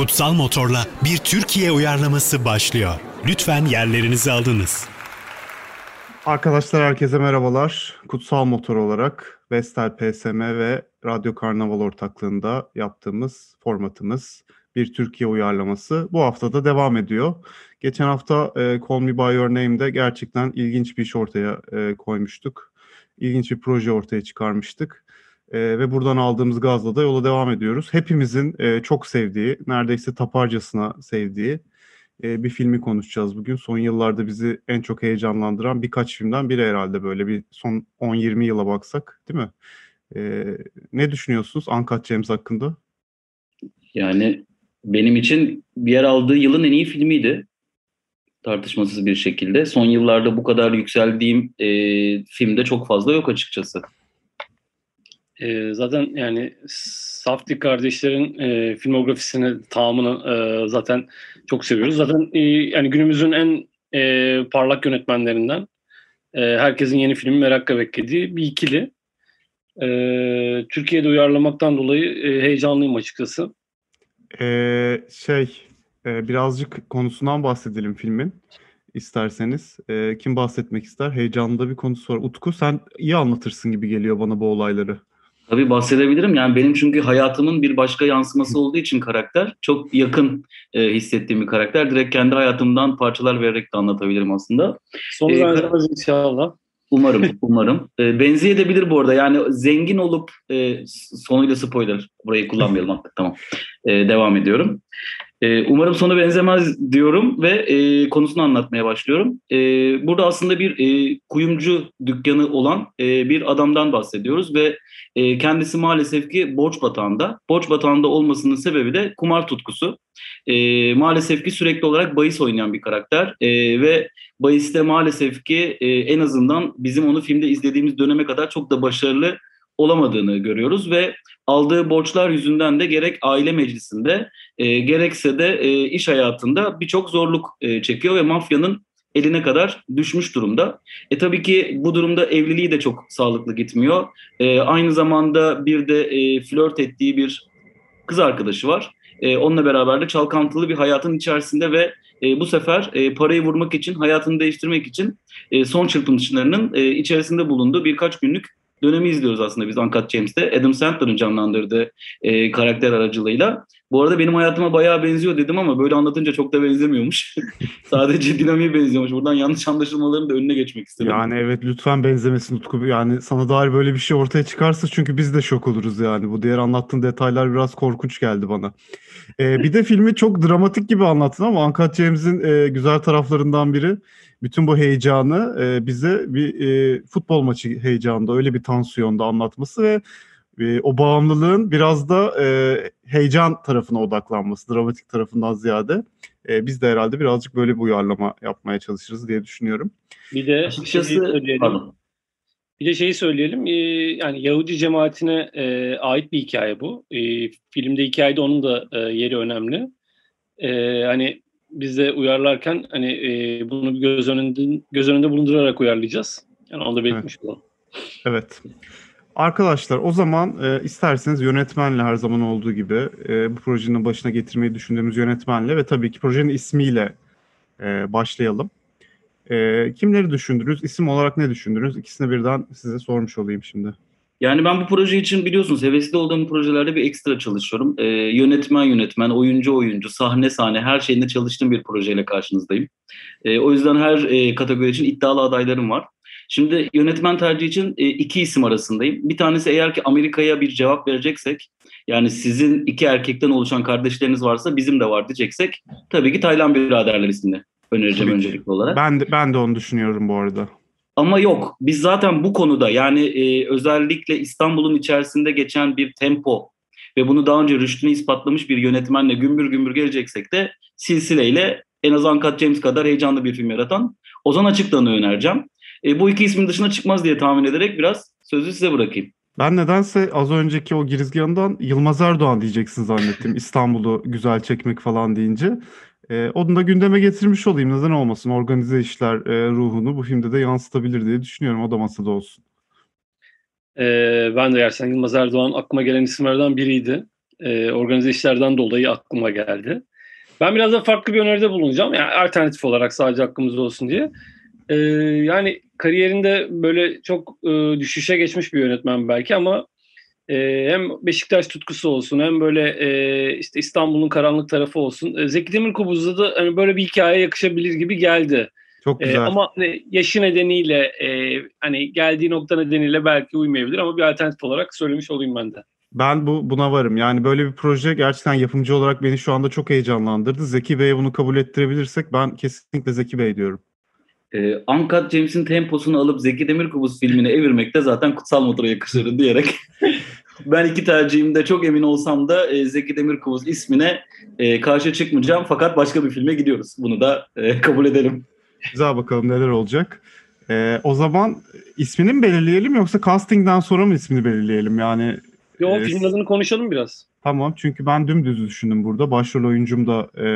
Kutsal Motor'la bir Türkiye uyarlaması başlıyor. Lütfen yerlerinizi alınız. Arkadaşlar herkese merhabalar. Kutsal Motor olarak Vestel PSM ve Radyo Karnaval ortaklığında yaptığımız formatımız bir Türkiye uyarlaması bu hafta da devam ediyor. Geçen hafta e, Call Me By Your Name'de gerçekten ilginç bir iş ortaya e, koymuştuk. İlginç bir proje ortaya çıkarmıştık. E, ve buradan aldığımız gazla da yola devam ediyoruz. Hepimizin e, çok sevdiği, neredeyse taparcasına sevdiği e, bir filmi konuşacağız bugün. Son yıllarda bizi en çok heyecanlandıran birkaç filmden biri herhalde böyle bir son 10-20 yıla baksak değil mi? E, ne düşünüyorsunuz Uncut James hakkında? Yani benim için bir yer aldığı yılın en iyi filmiydi. Tartışmasız bir şekilde. Son yıllarda bu kadar yükseldiğim e, filmde çok fazla yok açıkçası. E, zaten yani Safdie kardeşlerin e, filmografisini tamamını e, zaten çok seviyoruz. Zaten e, yani günümüzün en e, parlak yönetmenlerinden e, herkesin yeni filmi merakla beklediği bir ikili. E, Türkiye'de uyarlamaktan dolayı e, heyecanlıyım açıkçası. Ee, şey e, birazcık konusundan bahsedelim filmin isterseniz. E, kim bahsetmek ister? Heyecanlı bir konusu var. Utku sen iyi anlatırsın gibi geliyor bana bu olayları. Tabii bahsedebilirim. Yani benim çünkü hayatımın bir başka yansıması olduğu için karakter çok yakın e, hissettiğim bir karakter. Direkt kendi hayatımdan parçalar vererek de anlatabilirim aslında. Sonu ee, benzemez inşallah. Umarım, umarım. E, benzeyebilir bu arada. Yani zengin olup e, sonuyla spoiler. Burayı kullanmayalım artık. Tamam. E, devam ediyorum. E, umarım sonu benzemez diyorum ve e, konusunu anlatmaya başlıyorum. E, burada aslında bir e, kuyumcu dükkanı olan e, bir adamdan bahsediyoruz ve e, kendisi maalesef ki borç batağında. Borç batağında olmasının sebebi de kumar tutkusu. E, maalesef ki sürekli olarak bahis oynayan bir karakter e, ve bahiste maalesef ki e, en azından bizim onu filmde izlediğimiz döneme kadar çok da başarılı olamadığını görüyoruz ve aldığı borçlar yüzünden de gerek aile meclisinde e, gerekse de e, iş hayatında birçok zorluk e, çekiyor ve mafyanın eline kadar düşmüş durumda. E tabii ki bu durumda evliliği de çok sağlıklı gitmiyor. E, aynı zamanda bir de e, flört ettiği bir kız arkadaşı var. E, onunla beraber de çalkantılı bir hayatın içerisinde ve e, bu sefer e, parayı vurmak için, hayatını değiştirmek için e, son çırpınışlarının e, içerisinde bulunduğu birkaç günlük dönemi izliyoruz aslında biz Uncut James'te. Adam Sandler'ın canlandırdığı e, karakter aracılığıyla. Bu arada benim hayatıma bayağı benziyor dedim ama böyle anlatınca çok da benzemiyormuş. Sadece dinamiğe benziyormuş. Buradan yanlış anlaşılmaların da önüne geçmek istedim. Yani evet lütfen benzemesin Utku. Yani sana dair böyle bir şey ortaya çıkarsa çünkü biz de şok oluruz yani. Bu diğer anlattığın detaylar biraz korkunç geldi bana. Ee, bir de filmi çok dramatik gibi anlattın ama Uncut James'in e, güzel taraflarından biri bütün bu heyecanı e, bize bir e, futbol maçı heyecanında öyle bir tansiyonda anlatması ve e, o bağımlılığın biraz da e, heyecan tarafına odaklanması, dramatik tarafından ziyade e, biz de herhalde birazcık böyle bir uyarlama yapmaya çalışırız diye düşünüyorum. Bir de Açıkçası, şeyi söyleyelim. Bir de şeyi söyleyelim. E, yani Yahudi cemaatine e, ait bir hikaye bu. E, filmde hikayede onun da e, yeri önemli. E, hani biz de uyarlarken hani e, bunu göz önünde göz önünde bulundurarak uyarlayacağız. Yani onu da belirtmiş evet. olalım. Evet. Arkadaşlar o zaman e, isterseniz yönetmenle her zaman olduğu gibi e, bu projenin başına getirmeyi düşündüğümüz yönetmenle ve tabii ki projenin ismiyle e, başlayalım. E, kimleri düşündünüz? İsim olarak ne düşündünüz? İkisini birden size sormuş olayım şimdi. Yani ben bu proje için biliyorsunuz hevesli olduğum projelerde bir ekstra çalışıyorum. Ee, yönetmen yönetmen, oyuncu oyuncu, sahne sahne her şeyinde çalıştığım bir projeyle karşınızdayım. Ee, o yüzden her e, kategori için iddialı adaylarım var. Şimdi yönetmen tercih için e, iki isim arasındayım. Bir tanesi eğer ki Amerika'ya bir cevap vereceksek, yani sizin iki erkekten oluşan kardeşleriniz varsa bizim de var diyeceksek, tabii ki Taylan Biraderler ismini önereceğim öncelikli olarak. Ben de, ben de onu düşünüyorum bu arada. Ama yok biz zaten bu konuda yani e, özellikle İstanbul'un içerisinde geçen bir tempo ve bunu daha önce rüştünü ispatlamış bir yönetmenle gümbür gümbür geleceksek de silsileyle en az Uncut James kadar heyecanlı bir film yaratan Ozan Açıktan'ı önereceğim. E, bu iki ismin dışına çıkmaz diye tahmin ederek biraz sözü size bırakayım. Ben nedense az önceki o girizgahından Yılmaz Erdoğan diyeceksin zannettim. İstanbul'u güzel çekmek falan deyince. E, onu da gündeme getirmiş olayım. Neden olmasın? Organize işler e, ruhunu bu filmde de yansıtabilir diye düşünüyorum. O da masada olsun. Ee, ben de Yersen Yılmaz Erdoğan aklıma gelen isimlerden biriydi. e, organize işlerden dolayı aklıma geldi. Ben biraz da farklı bir öneride bulunacağım. Yani alternatif olarak sadece hakkımızda olsun diye. E, yani kariyerinde böyle çok e, düşüşe geçmiş bir yönetmen belki ama e, hem Beşiktaş tutkusu olsun hem böyle e, işte İstanbul'un karanlık tarafı olsun. E, Zeki Demirkubuz'da da hani böyle bir hikaye yakışabilir gibi geldi. Çok E, güzel. ama hani yaşı nedeniyle e, hani geldiği nokta nedeniyle belki uymayabilir ama bir alternatif olarak söylemiş olayım ben de. Ben bu buna varım. Yani böyle bir proje gerçekten yapımcı olarak beni şu anda çok heyecanlandırdı. Zeki Bey'e bunu kabul ettirebilirsek ben kesinlikle Zeki Bey diyorum. Ee, Uncut James'in temposunu alıp Zeki Demirkubuz filmine evirmek de zaten kutsal motora yakışır diyerek ben iki tercihimde çok emin olsam da e, Zeki Demirkubuz ismine e, karşı çıkmayacağım fakat başka bir filme gidiyoruz. Bunu da e, kabul edelim. Güzel bakalım neler olacak. Ee, o zaman ismini mi belirleyelim yoksa castingden sonra mı ismini belirleyelim? Yani Yo, Evet. filmin adını konuşalım biraz. Tamam çünkü ben dümdüz düşündüm burada. Başrol oyuncum da e,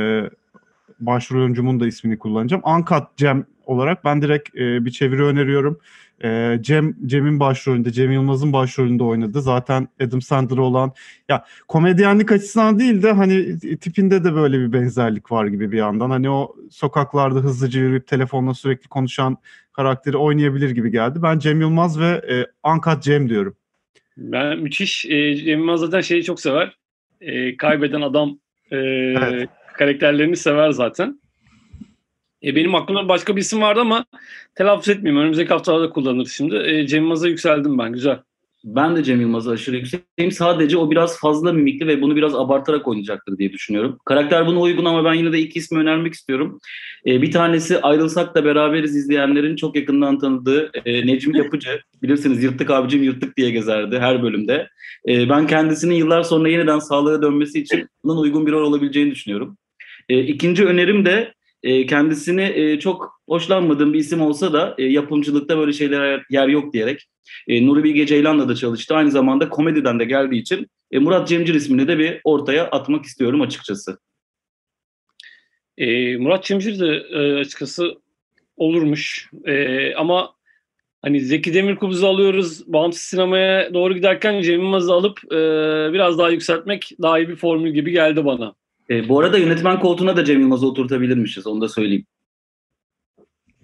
başrol oyuncumun da ismini kullanacağım. Uncut Cem olarak ben direkt e, bir çeviri öneriyorum. E, Cem Cem'in başrolünde, Cem Yılmaz'ın başrolünde oynadı. Zaten Adam Sandler olan ya komedyenlik açısından değil de hani tipinde de böyle bir benzerlik var gibi bir yandan. Hani o sokaklarda hızlıca yürüyüp telefonla sürekli konuşan karakteri oynayabilir gibi geldi. Ben Cem Yılmaz ve e, Uncut Cem diyorum. Ben müthiş. E, Cem Yılmaz zaten şeyi çok sever. E, kaybeden adam e, Evet. karakterlerini sever zaten. E, benim aklımda başka bir isim vardı ama telaffuz etmeyeyim. Önümüzdeki haftalarda kullanırız şimdi. E, Cem Yılmaz'a yükseldim ben. Güzel. Ben de Cem Yılmaz'a aşırı yükseğim. Sadece o biraz fazla mimikli ve bunu biraz abartarak oynayacaktır diye düşünüyorum. Karakter buna uygun ama ben yine de iki ismi önermek istiyorum. Ee, bir tanesi Ayrılsak da Beraberiz izleyenlerin çok yakından tanıdığı e, Necmi Yapıcı. Bilirsiniz yırttık abicim yırttık diye gezerdi her bölümde. Ee, ben kendisinin yıllar sonra yeniden sağlığa dönmesi için uygun bir rol olabileceğini düşünüyorum. Ee, ikinci önerim de e, kendisini e, çok hoşlanmadığım bir isim olsa da e, yapımcılıkta böyle şeylere yer yok diyerek e, Nuri Bilge Ceylan'la da çalıştı. Aynı zamanda komediden de geldiği için e, Murat Cemcir ismini de bir ortaya atmak istiyorum açıkçası. E, Murat Cemcir de e, açıkçası olurmuş. E, ama hani Zeki Demirkubuz'u alıyoruz. Bağımsız sinemaya doğru giderken Cem Yılmaz'ı alıp e, biraz daha yükseltmek daha iyi bir formül gibi geldi bana. E, bu arada yönetmen koltuğuna da Cem Yılmaz'ı oturtabilirmişiz. Onu da söyleyeyim.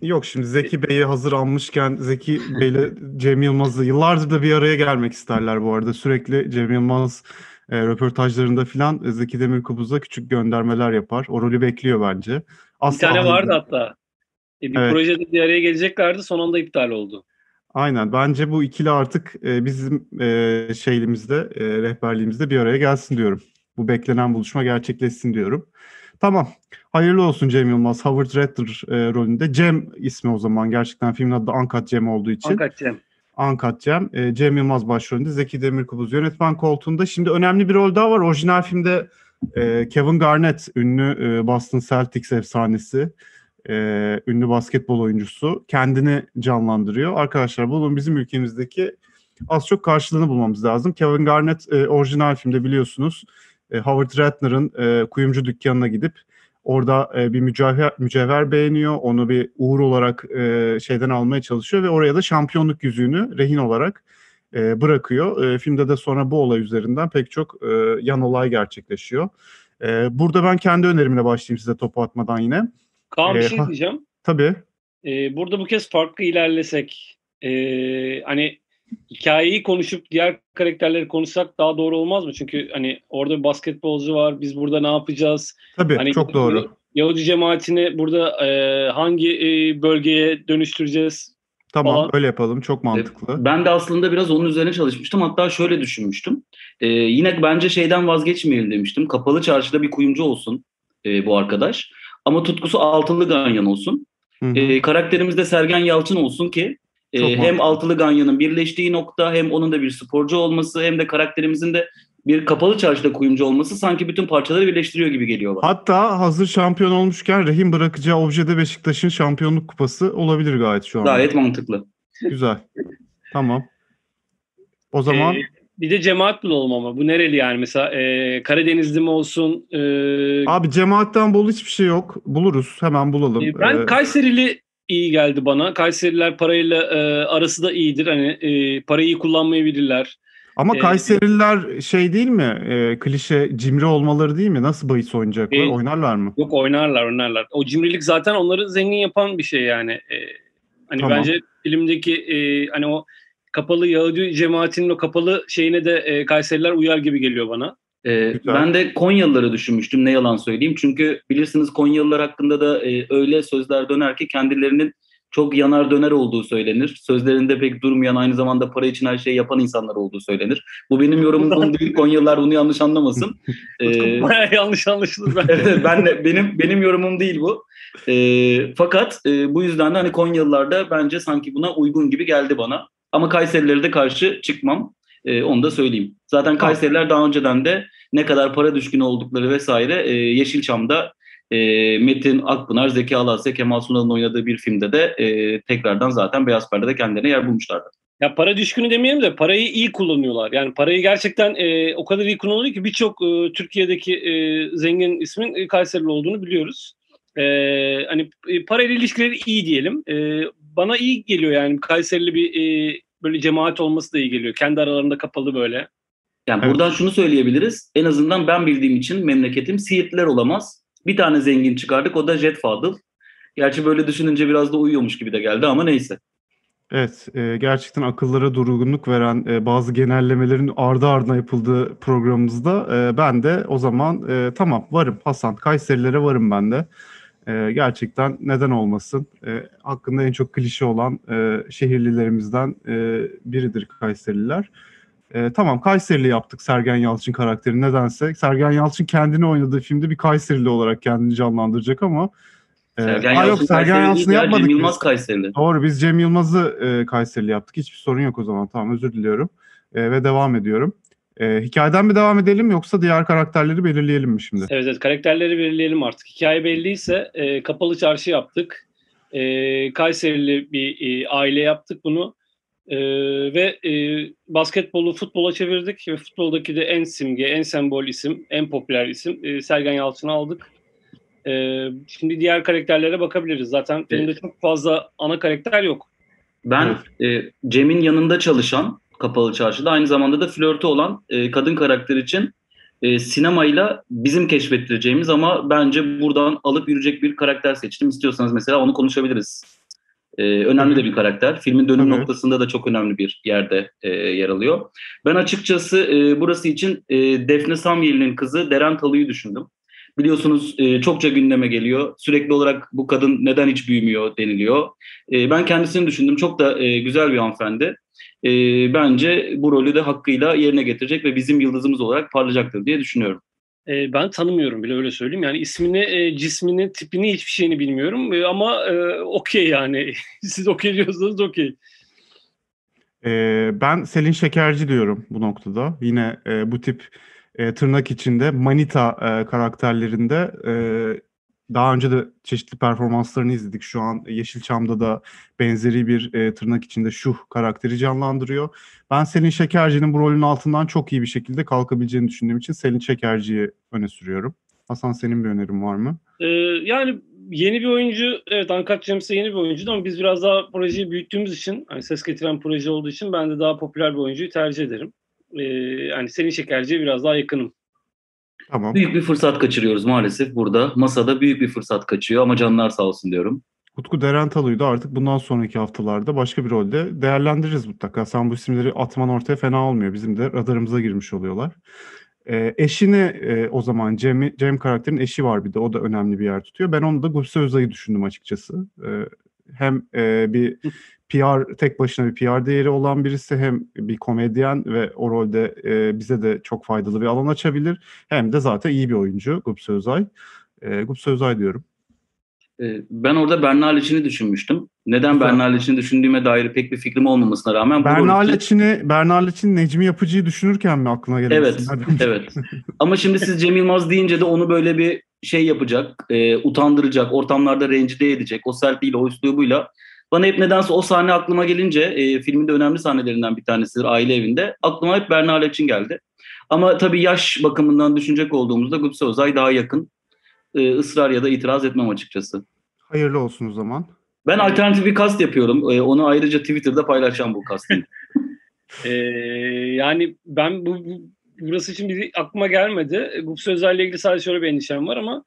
Yok şimdi Zeki Bey'i hazır almışken Zeki Bey'le Cem Yılmaz'ı yıllardır da bir araya gelmek isterler bu arada. Sürekli Cem Yılmaz e, röportajlarında filan e, Zeki Demirkubuz'a küçük göndermeler yapar. O rolü bekliyor bence. Bir Asla tane hayır- vardı hatta. E, bir Evet. projede bir araya geleceklerdi son anda iptal oldu. Aynen. Bence bu ikili artık e, bizim e, şeylimizde, e, rehberliğimizde bir araya gelsin diyorum. Bu beklenen buluşma gerçekleşsin diyorum. Tamam. Hayırlı olsun Cem Yılmaz. Howard Ratner e, rolünde. Cem ismi o zaman. Gerçekten filmin adı Uncut Cem olduğu için. Fakat Cem. Uncut Cem. E, Cem Yılmaz başrolünde. Zeki Demirkubuz yönetmen koltuğunda. Şimdi önemli bir rol daha var. Orijinal filmde e, Kevin Garnett, ünlü e, Boston Celtics efsanesi, e, ünlü basketbol oyuncusu kendini canlandırıyor. Arkadaşlar bunun bizim ülkemizdeki az çok karşılığını bulmamız lazım. Kevin Garnett e, orijinal filmde biliyorsunuz e, Howard Ratner'ın e, kuyumcu dükkanına gidip orada e, bir mücevher, mücevher beğeniyor. Onu bir uğur olarak e, şeyden almaya çalışıyor ve oraya da şampiyonluk yüzüğünü rehin olarak e, bırakıyor. E, filmde de sonra bu olay üzerinden pek çok e, yan olay gerçekleşiyor. E, burada ben kendi önerimle başlayayım size topu atmadan yine. Kaan bir Ee, şey ha- diyeceğim. Tabii. Ee, burada bu kez farklı ilerlesek ee, hani hikayeyi konuşup diğer karakterleri konuşsak daha doğru olmaz mı? Çünkü hani orada bir basketbolcu var. Biz burada ne yapacağız? Tabii Hani çok doğru. Yahudi cemaatini burada ee, hangi ee, bölgeye dönüştüreceğiz? Tamam falan. öyle yapalım. Çok mantıklı. Ben de aslında biraz onun üzerine çalışmıştım. Hatta şöyle düşünmüştüm. Ee, yine bence şeyden vazgeçmeyelim demiştim. Kapalı çarşıda bir kuyumcu olsun e, bu arkadaş. Ama tutkusu altılı ganyan olsun. Hı hı. E, karakterimiz de Sergen Yalçın olsun ki e, hem altılı ganyanın birleştiği nokta hem onun da bir sporcu olması hem de karakterimizin de bir kapalı çarşıda kuyumcu olması sanki bütün parçaları birleştiriyor gibi geliyor bana. Hatta hazır şampiyon olmuşken rehin bırakacağı objede Beşiktaş'ın şampiyonluk kupası olabilir gayet şu an. Gayet mantıklı. Güzel. Tamam. O zaman Ee, bir de cemaat bulalım ama. Bu nereli yani? Mesela ee, Karadenizli mi olsun? Ee, abi cemaatten bol hiçbir şey yok. Buluruz. Hemen bulalım. Ee, Ben Ee, Kayserili iyi geldi bana. Kayseriler parayla e, arası da iyidir. Hani e, parayı iyi kullanmayı bilirler. Ama Ee, Kayserililer şey değil mi? E, klişe cimri olmaları değil mi? Nasıl bahis oynayacaklar? Değil. Oynarlar mı? Yok oynarlar oynarlar. O cimrilik zaten onları zengin yapan bir şey yani. Ee, hani Tamam. bence filmdeki e, hani o kapalı Yahudi cemaatinin o kapalı şeyine de e, Kayseriler uyar gibi geliyor bana. Ee, Güzel. ben de Konyalıları düşünmüştüm ne yalan söyleyeyim. Çünkü bilirsiniz Konyalılar hakkında da e, öyle sözler döner ki kendilerinin çok yanar döner olduğu söylenir. Sözlerinde pek durmayan aynı zamanda para için her şeyi yapan insanlar olduğu söylenir. Bu benim yorumum değil. Konyalılar bunu yanlış anlamasın. Ee, Bayağı yanlış anlaşılır bence. ben de benim benim yorumum değil bu. Ee, fakat e, bu yüzden de hani Konyalılar da bence sanki buna uygun gibi geldi bana. Ama Kayserililere de karşı çıkmam. Ee, onu da söyleyeyim. Zaten Kayseriler daha önceden de ne kadar para düşkünü oldukları vesaire e, Yeşilçam'da e, Metin Akpınar, Zeki Alasya, Kemal Sunal'ın oynadığı bir filmde de e, tekrardan zaten Beyaz Perde'de kendilerine yer bulmuşlardı. Ya para düşkünü demeyelim de parayı iyi kullanıyorlar. Yani parayı gerçekten e, o kadar iyi kullanılıyor ki birçok e, Türkiye'deki e, zengin ismin e, Kayserili olduğunu biliyoruz. E, hani e, parayla ilişkileri iyi diyelim. E, bana iyi geliyor yani Kayserili bir e, böyle cemaat olması da iyi geliyor. Kendi aralarında kapalı böyle. Yani Evet. buradan şunu söyleyebiliriz. En azından ben bildiğim için memleketim Siirtliler olamaz. Bir tane zengin çıkardık o da Jet Fadıl. Gerçi böyle düşününce biraz da uyuyormuş gibi de geldi ama neyse. Evet, e, gerçekten akıllara durgunluk veren e, bazı genellemelerin ardı ardına yapıldığı programımızda e, ben de o zaman e, tamam varım Hasan, Kayserilere varım ben de. E, gerçekten neden olmasın? E, hakkında en çok klişe olan e, şehirlilerimizden e, biridir Kayserililer. E, tamam Kayserili yaptık Sergen Yalçın karakteri nedense. Sergen Yalçın kendini oynadığı filmde bir Kayserili olarak kendini canlandıracak ama e, Sergen aa, yok Yalçın Sergen Yalçın'ı ya, yapmadık Cem biz. Yılmaz Kayserili. Doğru biz Cem Yılmaz'ı e, Kayserili yaptık. Hiçbir sorun yok o zaman. Tamam özür diliyorum. E, ve devam ediyorum. E, hikayeden mi devam edelim yoksa diğer karakterleri belirleyelim mi şimdi? Evet evet karakterleri belirleyelim artık. Hikaye belliyse e, kapalı çarşı yaptık. E, Kayserili bir e, aile yaptık bunu. E, ve e, basketbolu futbola çevirdik ve futboldaki de en simge, en sembol isim, en popüler isim e, Sergen Yalçın'ı aldık. E, şimdi diğer karakterlere bakabiliriz. Zaten filmde çok fazla ana karakter yok. Ben e, Cem'in yanında çalışan Kapalı Çarşı'da aynı zamanda da flörtü olan e, kadın karakter için e, sinemayla bizim keşfettireceğimiz ama bence buradan alıp yürüyecek bir karakter seçtim. İstiyorsanız mesela onu konuşabiliriz. E, önemli de bir karakter. Filmin dönüm Tabii. noktasında da çok önemli bir yerde e, yer alıyor. Ben açıkçası e, burası için e, Defne Samyeli'nin kızı Deren Talı'yı düşündüm. Biliyorsunuz e, çokça gündeme geliyor. Sürekli olarak bu kadın neden hiç büyümüyor deniliyor. E, ben kendisini düşündüm. Çok da e, güzel bir hanımefendi. E, bence bu rolü de hakkıyla yerine getirecek ve bizim yıldızımız olarak parlayacaktır diye düşünüyorum. E, ben tanımıyorum bile öyle söyleyeyim. Yani ismini, e, cismini, tipini hiçbir şeyini bilmiyorum. E, ama e, okey yani. Siz okey diyorsanız okey. E, ben Selin Şekerci diyorum bu noktada. Yine e, bu tip e, tırnak içinde manita e, karakterlerinde e, daha önce de çeşitli performanslarını izledik. Şu an Yeşilçam'da da benzeri bir e, tırnak içinde şu karakteri canlandırıyor. Ben Selin Şekerci'nin bu rolün altından çok iyi bir şekilde kalkabileceğini düşündüğüm için Selin Şekerci'yi öne sürüyorum. Hasan senin bir önerin var mı? Ee, yani yeni bir oyuncu, evet Uncut James'e yeni bir oyuncu ama biz biraz daha projeyi büyüttüğümüz için, hani ses getiren proje olduğu için ben de daha popüler bir oyuncuyu tercih ederim. Ee, yani Selin Şekerci'ye biraz daha yakınım. Tamam. Büyük bir fırsat kaçırıyoruz maalesef burada. Masada büyük bir fırsat kaçıyor ama canlar sağ olsun diyorum. Utku Derentalı'yı da artık bundan sonraki haftalarda başka bir rolde değerlendiririz mutlaka. Sen bu isimleri atman ortaya fena olmuyor. Bizim de radarımıza girmiş oluyorlar. Ee, eşini e, o zaman Cem, Cem karakterin eşi var bir de o da önemli bir yer tutuyor. Ben onu da Gupse Özay'ı düşündüm açıkçası. Ee, hem e, bir PR tek başına bir PR değeri olan birisi hem bir komedyen ve o rolde e, bize de çok faydalı bir alan açabilir. Hem de zaten iyi bir oyuncu Gupse Özay. E, Gupse Özay diyorum. Ee, Ben orada Berna Leçin'i düşünmüştüm. Neden Güzel. Berna Leçin'i düşündüğüme dair pek bir fikrim olmamasına rağmen Berna Leçin'i, Berna Leçin Necmi Yapıcı'yı düşünürken mi aklına gelen Evet, evet. Ama şimdi siz Cem Yılmaz deyince de onu böyle bir şey yapacak, e, utandıracak, ortamlarda rencide edecek, o sertliğiyle, o üslubuyla. Bana hep nedense o sahne aklıma gelince, e, filmin de önemli sahnelerinden bir tanesidir aile evinde. Aklıma hep Berna Leçin geldi. Ama tabii yaş bakımından düşünecek olduğumuzda Gupse Özay daha yakın. E, ısrar ya da itiraz etmem açıkçası. Hayırlı olsun o zaman. Ben alternatif bir kast yapıyorum. E, onu ayrıca Twitter'da paylaşacağım bu kastı. Ee, yani ben bu, bu burası için bir aklıma gelmedi. Bu sözlerle ilgili sadece şöyle bir endişem var ama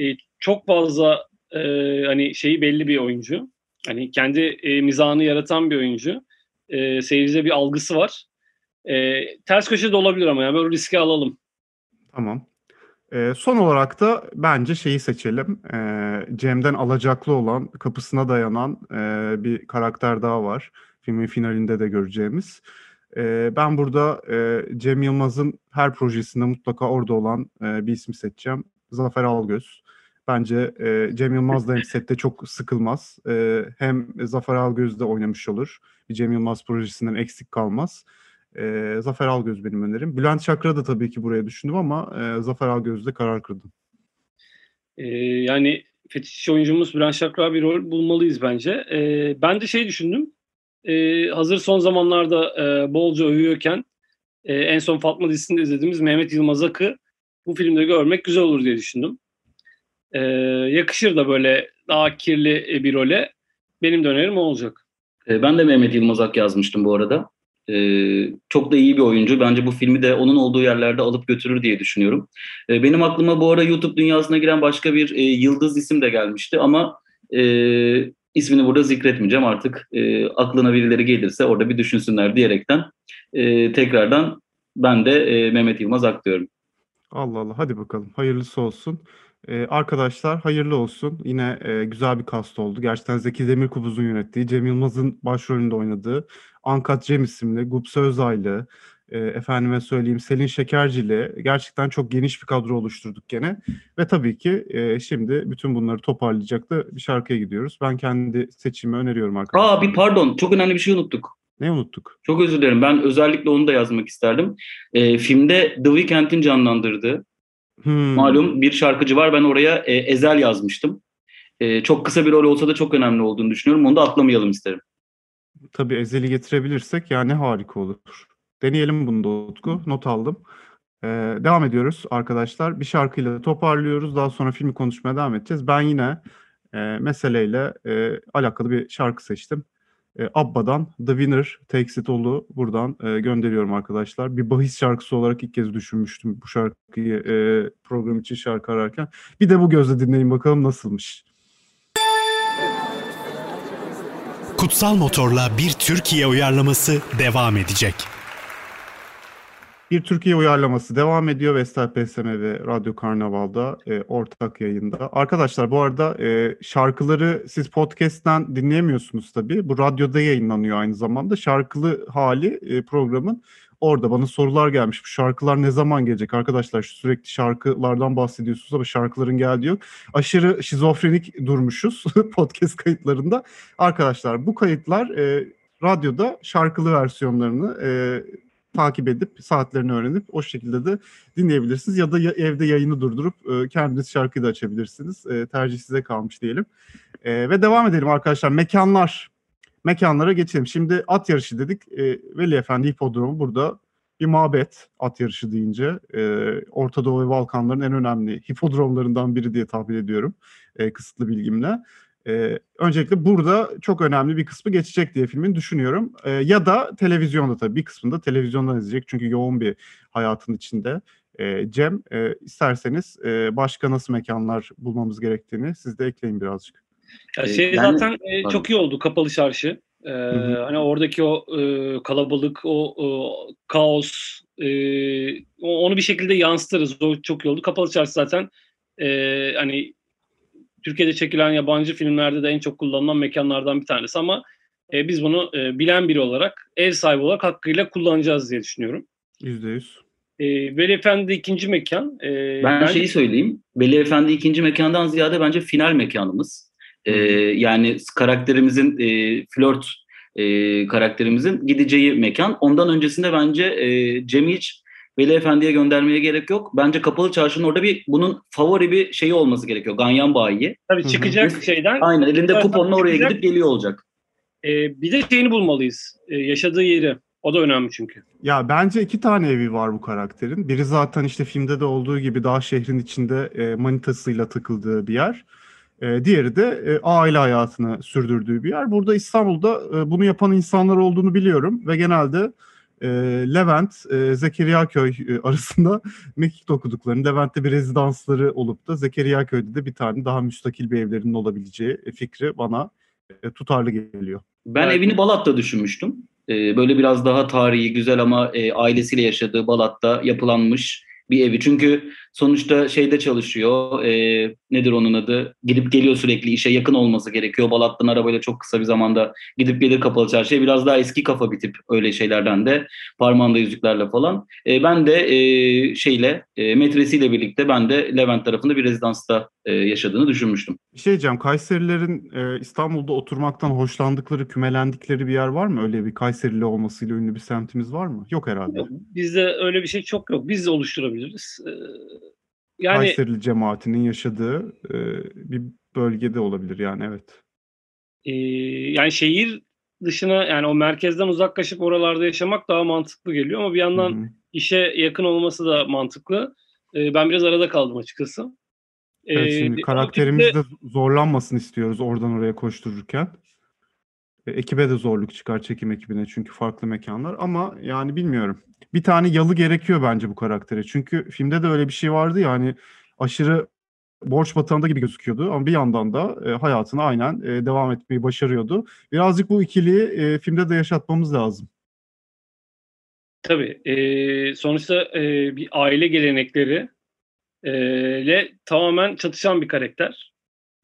e, çok fazla e, hani şeyi belli bir oyuncu. Hani kendi e, mizahını yaratan bir oyuncu. E, seyircide bir algısı var. E, ters köşe de olabilir ama yani böyle riski alalım. Tamam. E, son olarak da bence şeyi seçelim. E, Cem'den alacaklı olan, kapısına dayanan e, bir karakter daha var. Filmin finalinde de göreceğimiz. E, ben burada e, Cem Yılmaz'ın her projesinde mutlaka orada olan e, bir ismi seçeceğim. Zafer Algöz. Bence e, Cem Yılmaz da hem sette çok sıkılmaz. E, hem Zafer Algöz'de oynamış olur. Bir Cem Yılmaz projesinden eksik kalmaz. E, Zafer Algöz benim önerim. Bülent Çakra da tabii ki buraya düşündüm ama e, Zafer Algöz'de karar kırdım. E, yani fetiş oyuncumuz Bülent Çakra bir rol bulmalıyız bence. E, ben de şey düşündüm. E, hazır son zamanlarda e, bolca övüyorken e, en son Fatma dizisinde izlediğimiz Mehmet Yılmaz Akı bu filmde görmek güzel olur diye düşündüm. E, yakışır da böyle daha kirli bir role. Benim de önerim olacak. E, ben de Mehmet Yılmaz Ak yazmıştım bu arada. Ee, çok da iyi bir oyuncu. Bence bu filmi de onun olduğu yerlerde alıp götürür diye düşünüyorum. Ee, benim aklıma bu ara YouTube dünyasına giren başka bir e, yıldız isim de gelmişti ama e, ismini burada zikretmeyeceğim. Artık e, aklına birileri gelirse orada bir düşünsünler diyerekten e, tekrardan ben de e, Mehmet Yılmaz Ak. Allah Allah hadi bakalım hayırlısı olsun. Ee, arkadaşlar hayırlı olsun. Yine e, güzel bir kast oldu. Gerçekten Zeki Demirkubuz'un yönettiği, Cem Yılmaz'ın başrolünde oynadığı Ankat Cem isimli, Gupse Özaylı, e, efendime söyleyeyim Selin Şekercili gerçekten çok geniş bir kadro oluşturduk gene. Ve tabii ki e, şimdi bütün bunları toparlayacak da bir şarkıya gidiyoruz. Ben kendi seçimi öneriyorum arkadaşlar. Aa bir pardon çok önemli bir şey unuttuk. Ne unuttuk? Çok özür dilerim. Ben özellikle onu da yazmak isterdim. E, filmde The Weeknd'in canlandırdığı Hmm. Malum bir şarkıcı var. Ben oraya e, Ezel yazmıştım. E, çok kısa bir rol olsa da çok önemli olduğunu düşünüyorum. Onu da atlamayalım isterim. Tabii Ezel'i getirebilirsek yani harika olur. Deneyelim bunu da Utku. Not aldım. Ee, devam ediyoruz arkadaşlar. Bir şarkıyla toparlıyoruz. Daha sonra filmi konuşmaya devam edeceğiz. Ben yine e, meseleyle e, alakalı bir şarkı seçtim. E, Abba'dan The Winner Takes It All'u buradan e, gönderiyorum arkadaşlar. Bir bahis şarkısı olarak ilk kez düşünmüştüm bu şarkıyı e, program için şarkı ararken. Bir de bu gözle dinleyin bakalım nasılmış. Kutsal Motor'la bir Türkiye uyarlaması devam edecek. Bir Türkiye uyarlaması devam ediyor Vestel PSM ve Radyo Karnaval'da e, ortak yayında. Arkadaşlar bu arada e, şarkıları siz podcast'ten dinleyemiyorsunuz tabii. Bu radyoda yayınlanıyor aynı zamanda. Şarkılı hali e, programın orada. Bana sorular gelmiş. Bu şarkılar ne zaman gelecek? Arkadaşlar sürekli şarkılardan bahsediyorsunuz ama şarkıların geldiği yok. Aşırı şizofrenik durmuşuz podcast kayıtlarında. Arkadaşlar bu kayıtlar e, radyoda şarkılı versiyonlarını e, takip edip saatlerini öğrenip o şekilde de dinleyebilirsiniz ya da ya, evde yayını durdurup e, kendiniz şarkıyı da açabilirsiniz. E, tercih size kalmış diyelim. E, ve devam edelim arkadaşlar. Mekanlar. Mekanlara geçelim. Şimdi at yarışı dedik. E, Veli Efendi Hipodromu burada bir mabet at yarışı deyince. E, Orta Doğu ve Balkanların en önemli hipodromlarından biri diye tahmin ediyorum. E, kısıtlı bilgimle. E, öncelikle burada çok önemli bir kısmı geçecek diye filmin düşünüyorum. E, ya da televizyonda tabii bir kısmında televizyondan izleyecek çünkü yoğun bir hayatın içinde. E, Cem e, isterseniz e, başka nasıl mekanlar bulmamız gerektiğini siz de ekleyin birazcık. Ya şey ben, zaten e, çok iyi oldu kapalı çarşı. Ee, hani oradaki o e, kalabalık, o, o kaos, e, onu bir şekilde yansıtırız. O çok iyi oldu. Kapalı çarşı zaten e, hani Türkiye'de çekilen yabancı filmlerde de en çok kullanılan mekanlardan bir tanesi ama e, biz bunu e, bilen biri olarak, ev sahibi olarak hakkıyla kullanacağız diye düşünüyorum. Yüzde yüz. E, Veli Efendi ikinci mekan. E, ben bence... şeyi söyleyeyim. Veli Efendi ikinci mekandan ziyade bence final mekanımız. E, yani karakterimizin e, flört e, karakterimizin gideceği mekan. Ondan öncesinde bence e, Cem hiç Veli Efendi'ye göndermeye gerek yok. Bence Kapalı Çarşı'nın orada bir bunun favori bir şeyi olması gerekiyor. Ganyan bayi. Tabii çıkacak Hı-hı. şeyden. Aynen elinde kuponla oraya çıkacak. gidip geliyor olacak. Ee, bir de şeyini bulmalıyız. Ee, yaşadığı yeri. O da önemli çünkü. Ya bence iki tane evi var bu karakterin. Biri zaten işte filmde de olduğu gibi daha şehrin içinde e, manitasıyla takıldığı bir yer. E, diğeri de e, aile hayatını sürdürdüğü bir yer. Burada İstanbul'da e, bunu yapan insanlar olduğunu biliyorum ve genelde e, Levent, e, Zekeriya Köy e, arasında mekik okuduklarını, Levent'te bir rezidansları olup da Zekeriya Köy'de de bir tane daha müstakil bir evlerinin olabileceği fikri bana e, tutarlı geliyor. Ben Evet. evini Balat'ta düşünmüştüm. Ee, böyle biraz daha tarihi, güzel ama e, ailesiyle yaşadığı Balat'ta yapılanmış bir evi. Çünkü sonuçta şeyde çalışıyor. e, nedir onun adı? Gidip geliyor sürekli işe yakın olması gerekiyor. Balat'tan arabayla çok kısa bir zamanda gidip gelir kapalı çarşıya. Biraz daha eski kafa bir tip öyle şeylerden de parmağında yüzüklerle falan. E, ben de e, şeyle e, metresiyle birlikte ben de Levent tarafında bir rezidansta e, yaşadığını düşünmüştüm. Bir şey diyeceğim, Kayserilerin e, İstanbul'da oturmaktan hoşlandıkları, kümelendikleri bir yer var mı? Öyle bir Kayserili olmasıyla ünlü bir semtimiz var mı? Yok herhalde. Bizde öyle bir şey çok yok. Biz de oluşturabiliriz. Ee, yani Kayserili cemaatinin yaşadığı e, bir bölgede olabilir yani evet. e, yani şehir dışına yani o merkezden uzaklaşıp oralarda yaşamak daha mantıklı geliyor ama bir yandan Hı hı. işe yakın olması da mantıklı. Ee, ben biraz arada kaldım açıkçası. Evet, Ee, şimdi ama karakterimiz de zorlanmasın istiyoruz oradan oraya koştururken. E, ekibe de zorluk çıkar çekim ekibine çünkü farklı mekanlar ama yani bilmiyorum. Bir tane yalı gerekiyor bence bu karaktere. Çünkü filmde de öyle bir şey vardı ya hani aşırı borç batağında gibi gözüküyordu ama bir yandan da e, hayatına aynen e, devam etmeyi başarıyordu. Birazcık bu ikiliyi e, filmde de yaşatmamız lazım. Tabii. eee, sonuçta eee, bir aile gelenekleri ile tamamen çatışan bir karakter.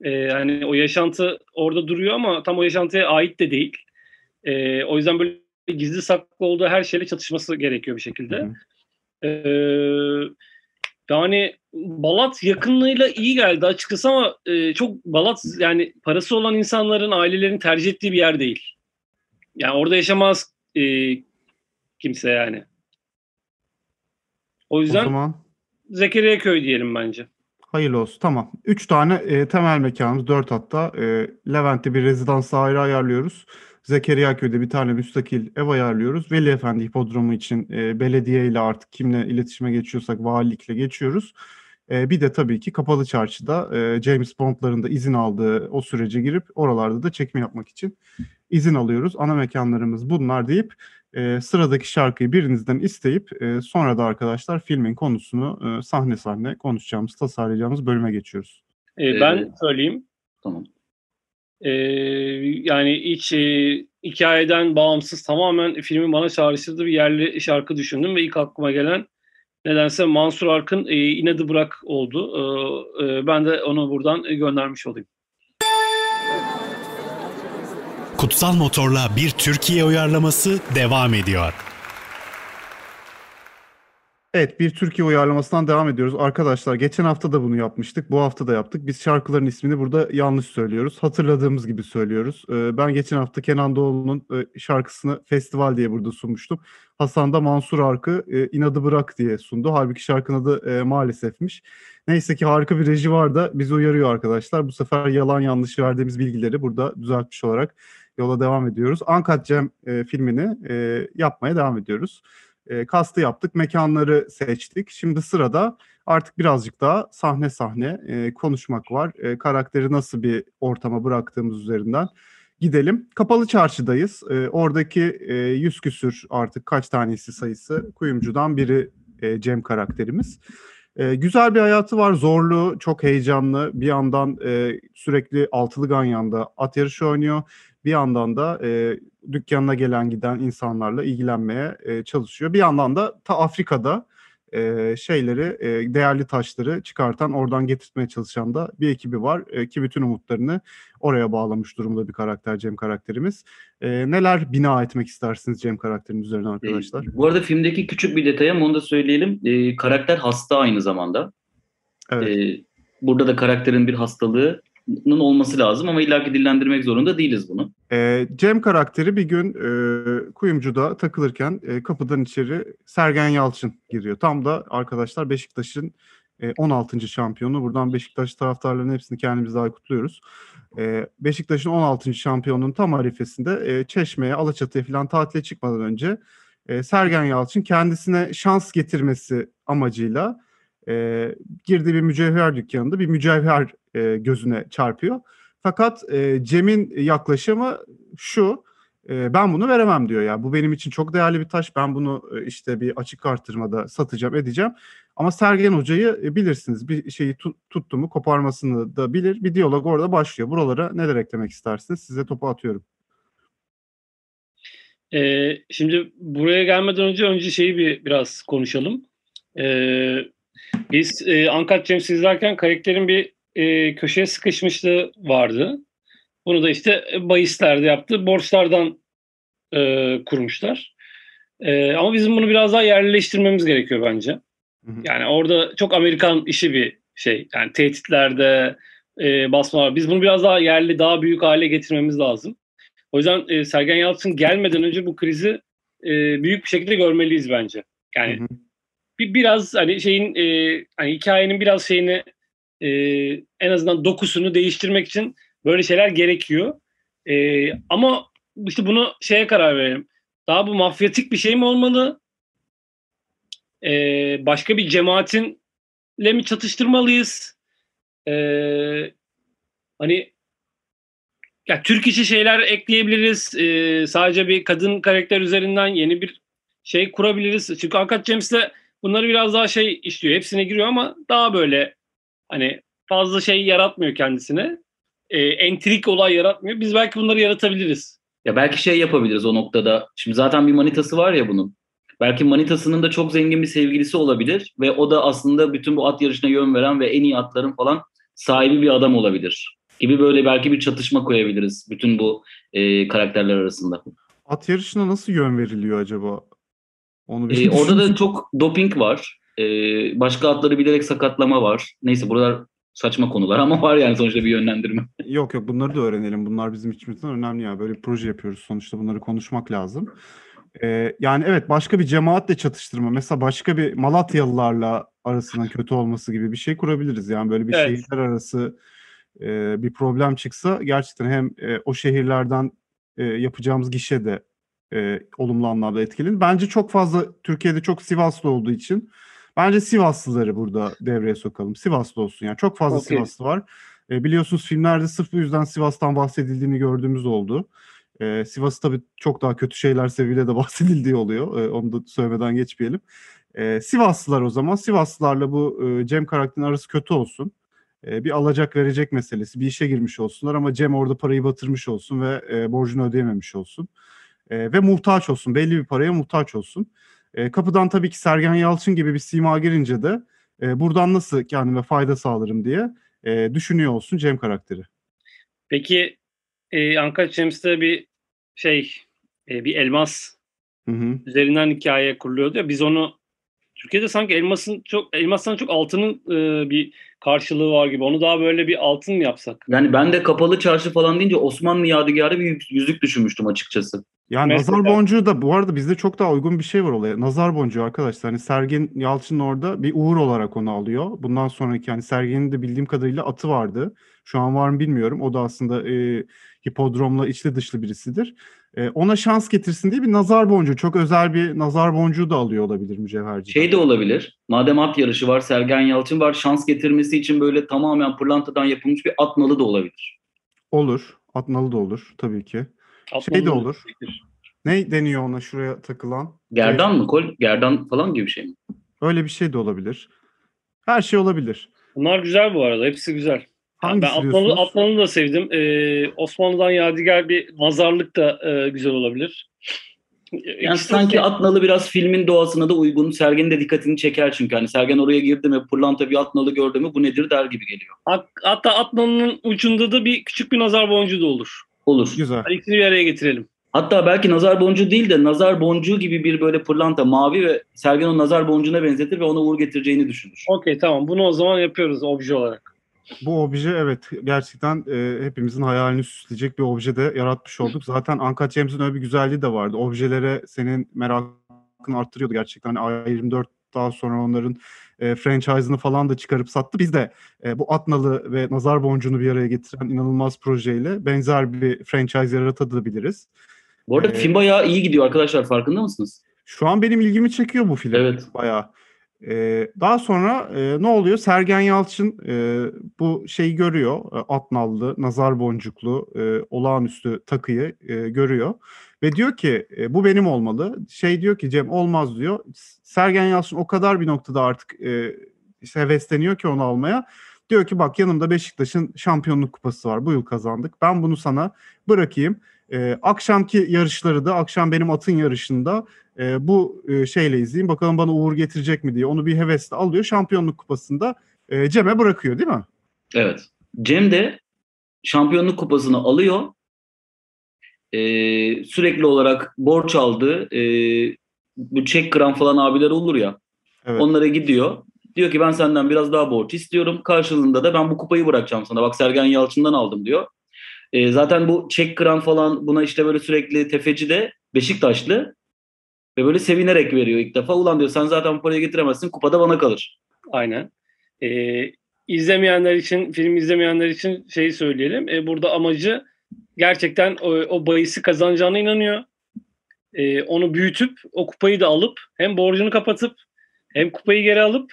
Eee, hani o yaşantı orada duruyor ama tam o yaşantıya ait de değil. Eee, o yüzden böyle gizli saklı olduğu her şeyle çatışması gerekiyor bir şekilde. Eee, yani Balat yakınlığıyla iyi geldi açıkçası ama eee, çok Balat yani parası olan insanların ailelerin tercih ettiği bir yer değil. Yani orada yaşamaz eee, kimse yani. O O yüzden zaman Zekeriya Köy diyelim bence. Hayırlı olsun. Tamam. Üç tane e, temel mekanımız, dört hatta. E, Levent'te bir rezidans daire ayarlıyoruz. Zekeriya Köy'de bir tane müstakil ev ayarlıyoruz. Veli Efendi Hipodromu için e, belediye ile artık kimle iletişime geçiyorsak valilikle geçiyoruz. E, bir de tabii ki Kapalı Çarşı'da e, James Bond'ların da izin aldığı o sürece girip oralarda da çekim yapmak için izin alıyoruz. Ana mekanlarımız bunlar deyip e, sıradaki şarkıyı birinizden isteyip e, sonra da arkadaşlar filmin konusunu e, sahne sahne konuşacağımız, tasarlayacağımız bölüme geçiyoruz. Ee, Ee, ben söyleyeyim. Tamam. Ee, yani hiç e, hikayeden bağımsız tamamen filmin bana çağrıştırdığı bir yerli şarkı düşündüm ve ilk aklıma gelen nedense Mansur Ark'ın e, İnadı Bırak oldu. Ee, e, ben de onu buradan göndermiş olayım. Kutsal Motor'la bir Türkiye uyarlaması devam ediyor. Evet bir Türkiye uyarlamasından devam ediyoruz. Arkadaşlar geçen hafta da bunu yapmıştık. Bu hafta da yaptık. Biz şarkıların ismini burada yanlış söylüyoruz. Hatırladığımız gibi söylüyoruz. Ee, ben geçen hafta Kenan Doğulu'nun e, şarkısını festival diye burada sunmuştum. Hasan da Mansur Ark'ı e, inadı bırak diye sundu. Halbuki şarkının adı e, maalesefmiş. Neyse ki harika bir reji var da bizi uyarıyor arkadaşlar. Bu sefer yalan yanlış verdiğimiz bilgileri burada düzeltmiş olarak yola devam ediyoruz. Ankat Cem e, filmini e, yapmaya devam ediyoruz. E, kastı yaptık, mekanları seçtik. Şimdi sırada artık birazcık daha sahne sahne e, konuşmak var. E, karakteri nasıl bir ortama bıraktığımız üzerinden gidelim. Kapalı çarşıdayız. E, oradaki e, yüz küsür artık kaç tanesi sayısı kuyumcudan biri e, Cem karakterimiz. E, güzel bir hayatı var, zorlu, çok heyecanlı. Bir yandan e, sürekli altılı ganyanda at yarışı oynuyor. Bir yandan da e, dükkanına gelen giden insanlarla ilgilenmeye e, çalışıyor. Bir yandan da ta Afrika'da e, şeyleri, e, değerli taşları çıkartan, oradan getirtmeye çalışan da bir ekibi var. E, ki bütün umutlarını oraya bağlamış durumda bir karakter Cem karakterimiz. E, neler bina etmek istersiniz Cem karakterinin üzerine arkadaşlar? Ee, bu arada filmdeki küçük bir detay ama onu da söyleyelim. Ee, karakter hasta aynı zamanda. Evet. Ee, burada da karakterin bir hastalığının olması lazım ama illaki dillendirmek zorunda değiliz bunu. E, Cem karakteri bir gün e, kuyumcuda takılırken e, kapıdan içeri Sergen Yalçın giriyor. Tam da arkadaşlar Beşiktaş'ın e, 16. şampiyonu. Buradan Beşiktaş taraftarlarının hepsini kendimiz daha kutluyoruz. E, Beşiktaş'ın 16. şampiyonunun tam arifesinde e, Çeşme'ye, Alaçatı'ya falan tatile çıkmadan önce e, Sergen Yalçın kendisine şans getirmesi amacıyla e, girdiği bir mücevher dükkanında bir mücevher e, gözüne çarpıyor. Fakat e, Cem'in yaklaşımı şu, E, ben bunu veremem diyor ya. Bu benim için çok değerli bir taş. Ben bunu e, işte bir açık artırmada satacağım, edeceğim. Ama Sergen Hoca'yı e, bilirsiniz. Bir şeyi tut, tuttu mu koparmasını da bilir. Bir diyalog orada başlıyor. Buralara neler eklemek istersiniz? Size topu atıyorum. Ee, şimdi buraya gelmeden önce önce şeyi bir biraz konuşalım. Ee, biz e, Uncut James izlerken karakterin bir e, köşeye sıkışmışlığı vardı. Bunu da işte bahislerde yaptı. Borçlardan e, kurmuşlar. E, ama bizim bunu biraz daha yerleştirmemiz gerekiyor bence. Hı hı. Yani orada çok Amerikan işi bir şey. Yani tehditlerde, e, basmalar. Biz bunu biraz daha yerli, daha büyük hale getirmemiz lazım. O yüzden e, Sergen Yalçın gelmeden önce bu krizi e, büyük bir şekilde görmeliyiz bence. Yani hı hı. Bir biraz hani şeyin e, hani hikayenin biraz şeyini e, en azından dokusunu değiştirmek için böyle şeyler gerekiyor. E, ama işte bunu şeye karar verelim. Daha bu mafyatik bir şey mi olmalı? E, başka bir cemaatinle mi çatıştırmalıyız? E, hani ya Türk işi şeyler ekleyebiliriz. E, sadece bir kadın karakter üzerinden yeni bir şey kurabiliriz. Çünkü Uncut James'te bunları biraz daha şey işliyor. Hepsine giriyor ama daha böyle hani fazla şey yaratmıyor kendisine. E, entrik olay yaratmıyor. Biz belki bunları yaratabiliriz. Ya belki şey yapabiliriz o noktada. Şimdi zaten bir manitası var ya bunun. Belki manitasının da çok zengin bir sevgilisi olabilir ve o da aslında bütün bu at yarışına yön veren ve en iyi atların falan sahibi bir adam olabilir. Gibi böyle belki bir çatışma koyabiliriz bütün bu e, karakterler arasında. At yarışına nasıl yön veriliyor acaba? Onu bir ee, orada da çok doping var. Ee, başka atları bilerek sakatlama var. Neyse buralar saçma konular ama var yani sonuçta bir yönlendirme. Yok yok bunları da öğrenelim. Bunlar bizim içimizden önemli ya. Böyle bir proje yapıyoruz sonuçta bunları konuşmak lazım. Ee, yani evet başka bir cemaatle çatıştırma. Mesela başka bir Malatyalılarla arasının kötü olması gibi bir şey kurabiliriz. Yani böyle bir evet. şehirler arası e, bir problem çıksa gerçekten hem e, o şehirlerden e, yapacağımız gişe de e, olumlu anlamda etkilenir. Bence çok fazla Türkiye'de çok Sivaslı olduğu için bence Sivaslıları burada devreye sokalım. Sivaslı olsun yani çok fazla okay. Sivaslı var. E, biliyorsunuz filmlerde sırf bu yüzden Sivas'tan bahsedildiğini gördüğümüz oldu. E, Sivas tabii çok daha kötü şeyler sebebiyle de bahsedildiği oluyor. E, onu da söylemeden geçmeyelim. E, Sivaslılar o zaman. Sivaslılarla bu e, Cem karakterin arası kötü olsun. E, bir alacak verecek meselesi. Bir işe girmiş olsunlar ama Cem orada parayı batırmış olsun ve e, borcunu ödeyememiş olsun. E, ve muhtaç olsun. Belli bir paraya muhtaç olsun. E, kapıdan tabii ki Sergen Yalçın gibi bir sima girince de e, buradan nasıl kendime fayda sağlarım diye e, düşünüyor olsun Cem karakteri. Peki e, Anka James'te bir şey e, bir elmas hı hı. üzerinden hikaye kuruluyordu ya biz onu Türkiye'de sanki elmasın çok elmastan çok altının e, bir karşılığı var gibi. Onu daha böyle bir altın mı yapsak? Yani ben de kapalı çarşı falan deyince Osmanlı yadigarı bir yüzük düşünmüştüm açıkçası. Ya Mesela... nazar boncuğu da bu arada bizde çok daha uygun bir şey var olaya. Nazar boncuğu arkadaşlar. Hani Sergen Yalçın orada bir uğur olarak onu alıyor. Bundan sonraki yani Sergen'in de bildiğim kadarıyla atı vardı. Şu an var mı bilmiyorum. O da aslında e, hipodromla içli dışlı birisidir. E, ona şans getirsin diye bir nazar boncuğu, çok özel bir nazar boncuğu da alıyor olabilir mücevherci. Şey de olabilir. Madem at yarışı var, Sergen Yalçın var, şans getirmesi için böyle tamamen pırlantadan yapılmış bir at nalı da olabilir. Olur. At nalı da olur tabii ki. Şey de olur. Ne deniyor ona şuraya takılan? Gerdan şey... mı? Kol, gerdan falan gibi bir şey mi? Öyle bir şey de olabilir. Her şey olabilir. Bunlar güzel bu arada. Hepsi güzel. Hangisi ben Atlan'ı, Atlan'ı da sevdim. Ee, Osmanlı'dan yadigar bir mazarlık da e, güzel olabilir. Yani İkisi sanki de... Atnalı biraz filmin doğasına da uygun. Sergen'in de dikkatini çeker çünkü. Hani Sergen oraya girdi mi, pırlanta bir Atnalı gördü mü bu nedir der gibi geliyor. Hatta Atnalı'nın ucunda da bir küçük bir nazar boncuğu da olur. Olur. Güzel. Hani ikisini bir araya getirelim. Hatta belki nazar boncuğu değil de nazar boncuğu gibi bir böyle pırlanta mavi ve Sergen o nazar boncuğuna benzetir ve ona uğur getireceğini düşünür. Okey tamam bunu o zaman yapıyoruz obje olarak. Bu obje evet gerçekten e, hepimizin hayalini süsleyecek bir obje de yaratmış olduk. Zaten Uncut James'in öyle bir güzelliği de vardı. Objelere senin merakını arttırıyordu gerçekten. Hani A24 daha sonra onların e, franchise'ını falan da çıkarıp sattı. Biz de e, bu Atnalı ve Nazar Boncuğu'nu bir araya getiren inanılmaz projeyle benzer bir franchise yaratabiliriz. Bu arada ee, film bayağı iyi gidiyor arkadaşlar farkında mısınız? Şu an benim ilgimi çekiyor bu film. Evet. Bayağı. E, daha sonra e, ne oluyor? Sergen Yalçın e, bu şeyi görüyor. E, Atnallı, nazar boncuklu, e, olağanüstü takıyı e, görüyor. Ve diyor ki e, bu benim olmalı. Şey diyor ki Cem olmaz diyor. Sergen Yalçın o kadar bir noktada artık e, hevesleniyor ki onu almaya. Diyor ki bak yanımda Beşiktaş'ın şampiyonluk kupası var. Bu yıl kazandık. Ben bunu sana bırakayım. E, akşamki yarışları da akşam benim atın yarışında e, bu e, şeyle izleyeyim. Bakalım bana uğur getirecek mi diye. Onu bir hevesle alıyor. Şampiyonluk kupasında e, Cem'e bırakıyor değil mi? Evet. Cem de şampiyonluk kupasını alıyor. E, sürekli olarak borç aldı. E, bu çek kıran falan abiler olur ya. Evet. Onlara gidiyor. Diyor ki ben senden biraz daha borç istiyorum. Karşılığında da ben bu kupayı bırakacağım sana. Bak Sergen Yalçın'dan aldım diyor. E, zaten bu çek kıran falan buna işte böyle sürekli tefeci de Beşiktaşlı. Ve böyle sevinerek veriyor ilk defa. Ulan diyor sen zaten bu parayı getiremezsin kupada bana kalır. Aynen. Ee, izlemeyenler için, film izlemeyenler için şeyi söyleyelim. Ee, burada amacı gerçekten o, o bahisi kazanacağına inanıyor. Ee, onu büyütüp o kupayı da alıp hem borcunu kapatıp hem kupayı geri alıp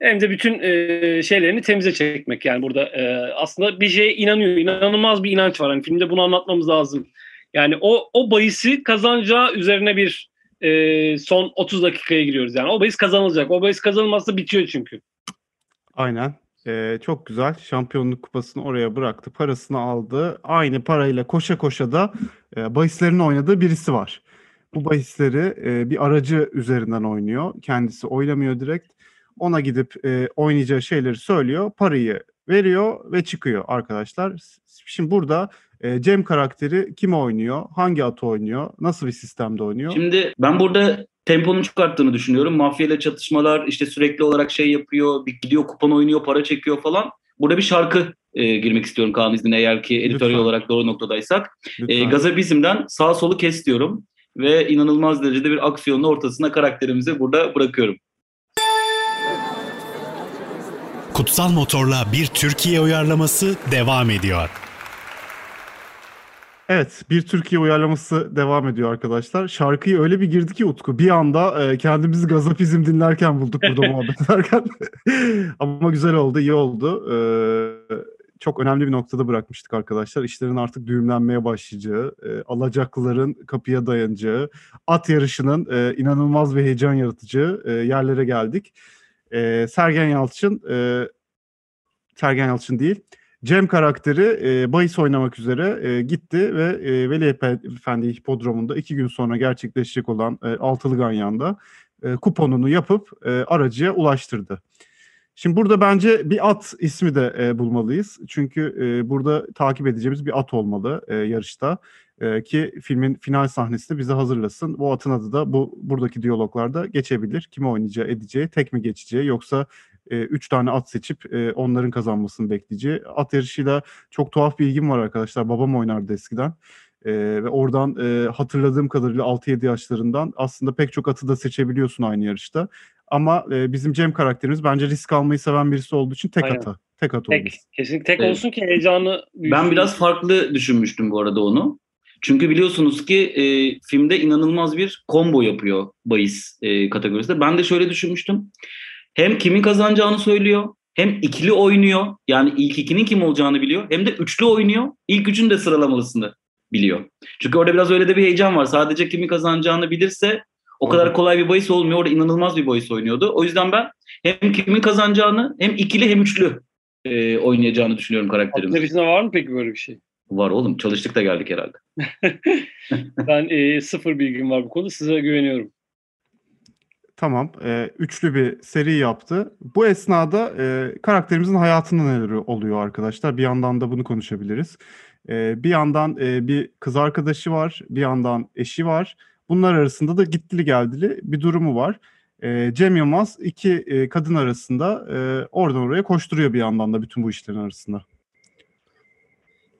hem de bütün e, şeylerini temize çekmek. Yani burada e, aslında bir şeye inanıyor. İnanılmaz bir inanç var. Yani filmde bunu anlatmamız lazım. Yani o o bahisi kazanacağı üzerine bir e, son 30 dakikaya giriyoruz. Yani o bahis kazanılacak. O bahis kazanılmazsa bitiyor çünkü. Aynen. Ee, çok güzel. Şampiyonluk kupasını oraya bıraktı. Parasını aldı. Aynı parayla koşa koşa da e, bahislerin oynadığı birisi var. Bu bahisleri e, bir aracı üzerinden oynuyor. Kendisi oynamıyor direkt. Ona gidip e, oynayacağı şeyleri söylüyor. Parayı veriyor ve çıkıyor arkadaşlar. Şimdi burada e, Cem karakteri kim oynuyor? Hangi atı oynuyor? Nasıl bir sistemde oynuyor? Şimdi ben burada temponun çok arttığını düşünüyorum. Mafya ile çatışmalar işte sürekli olarak şey yapıyor. Bir gidiyor kupon oynuyor, para çekiyor falan. Burada bir şarkı e, girmek istiyorum Kaan iznine eğer ki editörel olarak doğru noktadaysak. E, Gazapizm'den sağ solu kes diyorum. Ve inanılmaz derecede bir aksiyonun ortasına karakterimizi burada bırakıyorum. Kutsal Motor'la bir Türkiye uyarlaması devam ediyor. Evet, bir Türkiye uyarlaması devam ediyor arkadaşlar. Şarkıyı öyle bir girdi ki Utku. Bir anda e, kendimizi gazapizm dinlerken bulduk burada muhabbet ederken. Ama güzel oldu, iyi oldu. E, çok önemli bir noktada bırakmıştık arkadaşlar. İşlerin artık düğümlenmeye başlayacağı, e, alacaklıların kapıya dayanacağı, at yarışının e, inanılmaz ve heyecan yaratıcı e, yerlere geldik. E, Sergen Yalçın, e, Sergen Yalçın değil, Cem karakteri e, bahis oynamak üzere e, gitti ve e, Veli Efendi Hipodromu'nda iki gün sonra gerçekleşecek olan e, Altılı Ganyan'da e, kuponunu yapıp e, aracıya ulaştırdı. Şimdi burada bence bir at ismi de e, bulmalıyız. Çünkü e, burada takip edeceğimiz bir at olmalı e, yarışta. E, ki filmin final sahnesinde bize hazırlasın. Bu atın adı da bu buradaki diyaloglarda geçebilir. Kimi oynayacağı, edeceği, tek mi geçeceği yoksa e, üç tane at seçip e, onların kazanmasını bekleyeceği. At yarışıyla çok tuhaf bir ilgim var arkadaşlar. Babam oynardı eskiden. E, ve oradan e, hatırladığım kadarıyla 6-7 yaşlarından aslında pek çok atı da seçebiliyorsun aynı yarışta. Ama e, bizim Cem karakterimiz bence risk almayı seven birisi olduğu için tek Aynen. ata. Tek at tek, Kesinlikle tek evet. olsun ki heyecanı büyüsün. Ben biraz farklı düşünmüştüm bu arada onu. Çünkü biliyorsunuz ki e, filmde inanılmaz bir combo yapıyor bahis e, kategorisinde. Ben de şöyle düşünmüştüm. Hem kimin kazanacağını söylüyor, hem ikili oynuyor. Yani ilk ikinin kim olacağını biliyor. Hem de üçlü oynuyor. İlk üçün de sıralamalısını biliyor. Çünkü orada biraz öyle de bir heyecan var. Sadece kimin kazanacağını bilirse o kadar kolay bir bahis olmuyor. Orada inanılmaz bir bahis oynuyordu. O yüzden ben hem kimin kazanacağını hem ikili hem üçlü e, oynayacağını düşünüyorum karakterimiz. Atlerisinde var mı peki böyle bir şey? Var oğlum. Çalıştık da geldik herhalde. ben e, sıfır bilgim var bu konuda. Size güveniyorum. Tamam. E, üçlü bir seri yaptı. Bu esnada e, karakterimizin hayatında neler oluyor arkadaşlar? Bir yandan da bunu konuşabiliriz. E, bir yandan e, bir kız arkadaşı var. Bir yandan eşi var. Bunlar arasında da gittili geldili bir durumu var. E, Cem Yılmaz iki e, kadın arasında e, oradan oraya koşturuyor bir yandan da bütün bu işlerin arasında.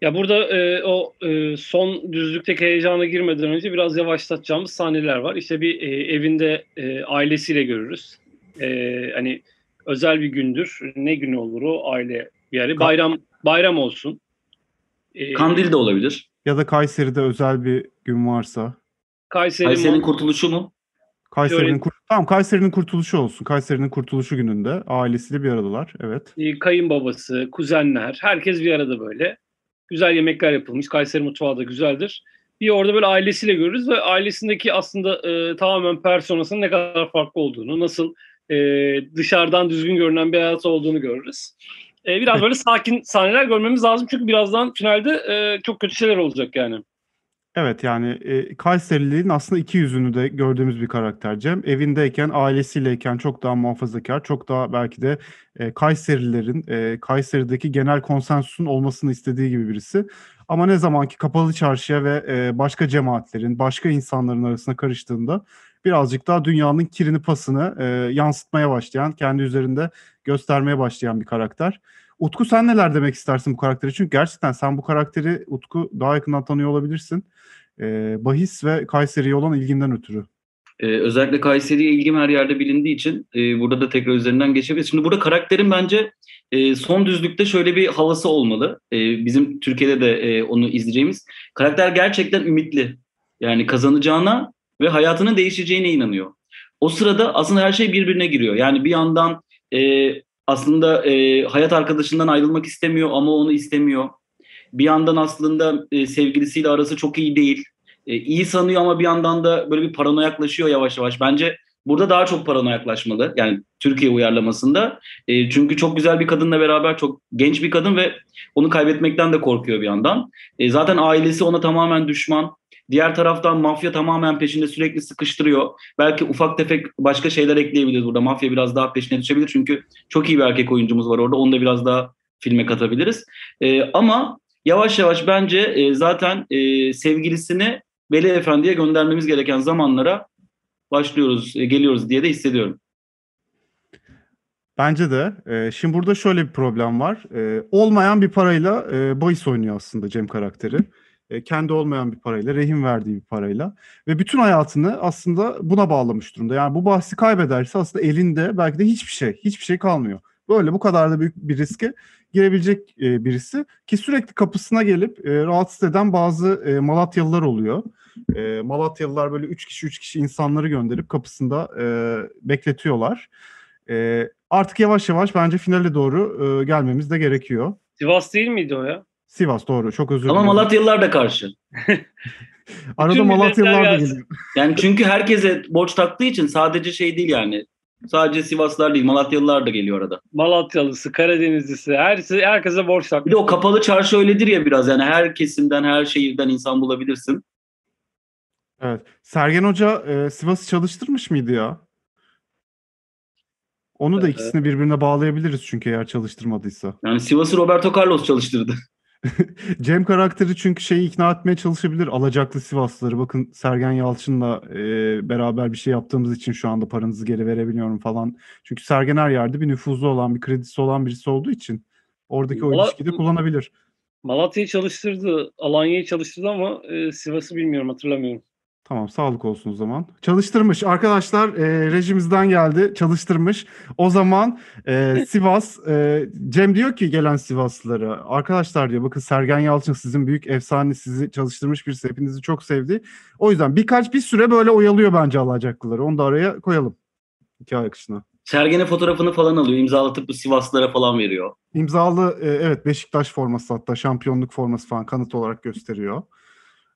Ya burada e, o e, son düzlükteki heyecana girmeden önce biraz yavaşlatacağımız sahneler var. İşte bir e, evinde e, ailesiyle görürüz. E, hani özel bir gündür. Ne günü olur o aile yani bayram bayram olsun. E, Kandil de olabilir. Ya da Kayseri'de özel bir gün varsa. Kayseri Kayseri'nin kurtuluşu mu? Kayseri'nin Şöyle- kur- tamam Kayseri'nin kurtuluşu olsun. Kayseri'nin kurtuluşu gününde ailesiyle bir aradalar. Evet. e, kayınbabası, kuzenler, herkes bir arada böyle. Güzel yemekler yapılmış. Kayseri mutfağı da güzeldir. Bir orada böyle ailesiyle görürüz ve ailesindeki aslında e, tamamen personasının ne kadar farklı olduğunu, nasıl e, dışarıdan düzgün görünen bir hayat olduğunu görürüz. E, biraz böyle sakin sahneler görmemiz lazım çünkü birazdan finalde e, çok kötü şeyler olacak yani. Evet yani e, Kayseriliğin aslında iki yüzünü de gördüğümüz bir karakter Cem. Evindeyken, ailesiyleyken çok daha muhafazakar, çok daha belki de e, Kayserilerin, e, Kayseri'deki genel konsensusun olmasını istediği gibi birisi. Ama ne zaman ki kapalı çarşıya ve e, başka cemaatlerin, başka insanların arasına karıştığında birazcık daha dünyanın kirini pasını e, yansıtmaya başlayan, kendi üzerinde göstermeye başlayan bir karakter. Utku sen neler demek istersin bu karakteri? Çünkü gerçekten sen bu karakteri Utku daha yakından tanıyor olabilirsin. Ee, bahis ve Kayseri'ye olan ilginden ötürü. Ee, özellikle Kayseri'ye ilgim her yerde bilindiği için e, burada da tekrar üzerinden geçebiliriz. Şimdi burada karakterin bence e, son düzlükte şöyle bir havası olmalı. E, bizim Türkiye'de de e, onu izleyeceğimiz. Karakter gerçekten ümitli. Yani kazanacağına ve hayatının değişeceğine inanıyor. O sırada aslında her şey birbirine giriyor. Yani bir yandan e, aslında e, hayat arkadaşından ayrılmak istemiyor ama onu istemiyor. Bir yandan aslında e, sevgilisiyle arası çok iyi değil. E, iyi sanıyor ama bir yandan da böyle bir paranoyaklaşıyor yavaş yavaş. Bence burada daha çok paranoyaklaşmalı. Yani Türkiye uyarlamasında. E, çünkü çok güzel bir kadınla beraber çok genç bir kadın ve onu kaybetmekten de korkuyor bir yandan. E, zaten ailesi ona tamamen düşman. Diğer taraftan mafya tamamen peşinde sürekli sıkıştırıyor. Belki ufak tefek başka şeyler ekleyebiliriz burada. Mafya biraz daha peşine düşebilir çünkü çok iyi bir erkek oyuncumuz var orada. Onu da biraz daha filme katabiliriz. E, ama yavaş yavaş bence e, zaten e, sevgilisini Veli Efendi'ye göndermemiz gereken zamanlara başlıyoruz, e, geliyoruz diye de hissediyorum. Bence de. Ee, şimdi burada şöyle bir problem var. Ee, olmayan bir parayla e, bahis oynuyor aslında Cem karakteri. E, kendi olmayan bir parayla, rehin verdiği bir parayla. Ve bütün hayatını aslında buna bağlamış durumda. Yani bu bahsi kaybederse aslında elinde belki de hiçbir şey, hiçbir şey kalmıyor. Böyle bu kadar da büyük bir riske girebilecek e, birisi ki sürekli kapısına gelip e, rahatsız eden bazı e, Malatyalılar oluyor. E, Malatyalılar böyle üç kişi üç kişi insanları gönderip kapısında bekletiyorlar. Artık yavaş yavaş bence finale doğru gelmemiz de gerekiyor. Sivas değil miydi o ya? Sivas doğru çok özür Ama dilerim. Malatyalılar da karşı. Arada Malatyalılar da geliyor. Yani çünkü herkese borç taktığı için sadece şey değil yani. Sadece Sivaslılar değil, Malatyalılar da geliyor arada. Malatyalısı, Karadenizlisi, herkese, herkese borç Bir takmış. de o kapalı çarşı öyledir ya biraz yani her kesimden, her şehirden insan bulabilirsin. Evet. Sergen Hoca e, Sivas'ı çalıştırmış mıydı ya? Onu da ikisini birbirine bağlayabiliriz çünkü eğer çalıştırmadıysa. Yani Sivas'ı Roberto Carlos çalıştırdı. Cem karakteri çünkü şeyi ikna etmeye çalışabilir. Alacaklı Sivaslıları. Bakın Sergen Yalçın'la e, beraber bir şey yaptığımız için şu anda paranızı geri verebiliyorum falan. Çünkü Sergen her yerde bir nüfuzlu olan, bir kredisi olan birisi olduğu için oradaki o Valla- ilişkiyi de kullanabilir. Malatya'yı çalıştırdı, Alanya'yı çalıştırdı ama e, Sivas'ı bilmiyorum, hatırlamıyorum. Tamam sağlık olsun o zaman. Çalıştırmış arkadaşlar e, rejimizden geldi çalıştırmış. O zaman e, Sivas e, Cem diyor ki gelen Sivaslılara arkadaşlar diyor bakın Sergen Yalçın sizin büyük efsane sizi çalıştırmış birisi hepinizi çok sevdi. O yüzden birkaç bir süre böyle oyalıyor bence alacaklıları onu da araya koyalım hikaye akışına. Sergen'e fotoğrafını falan alıyor, imzalatıp bu Sivaslılara falan veriyor. İmzalı e, evet Beşiktaş forması hatta şampiyonluk forması falan kanıt olarak gösteriyor.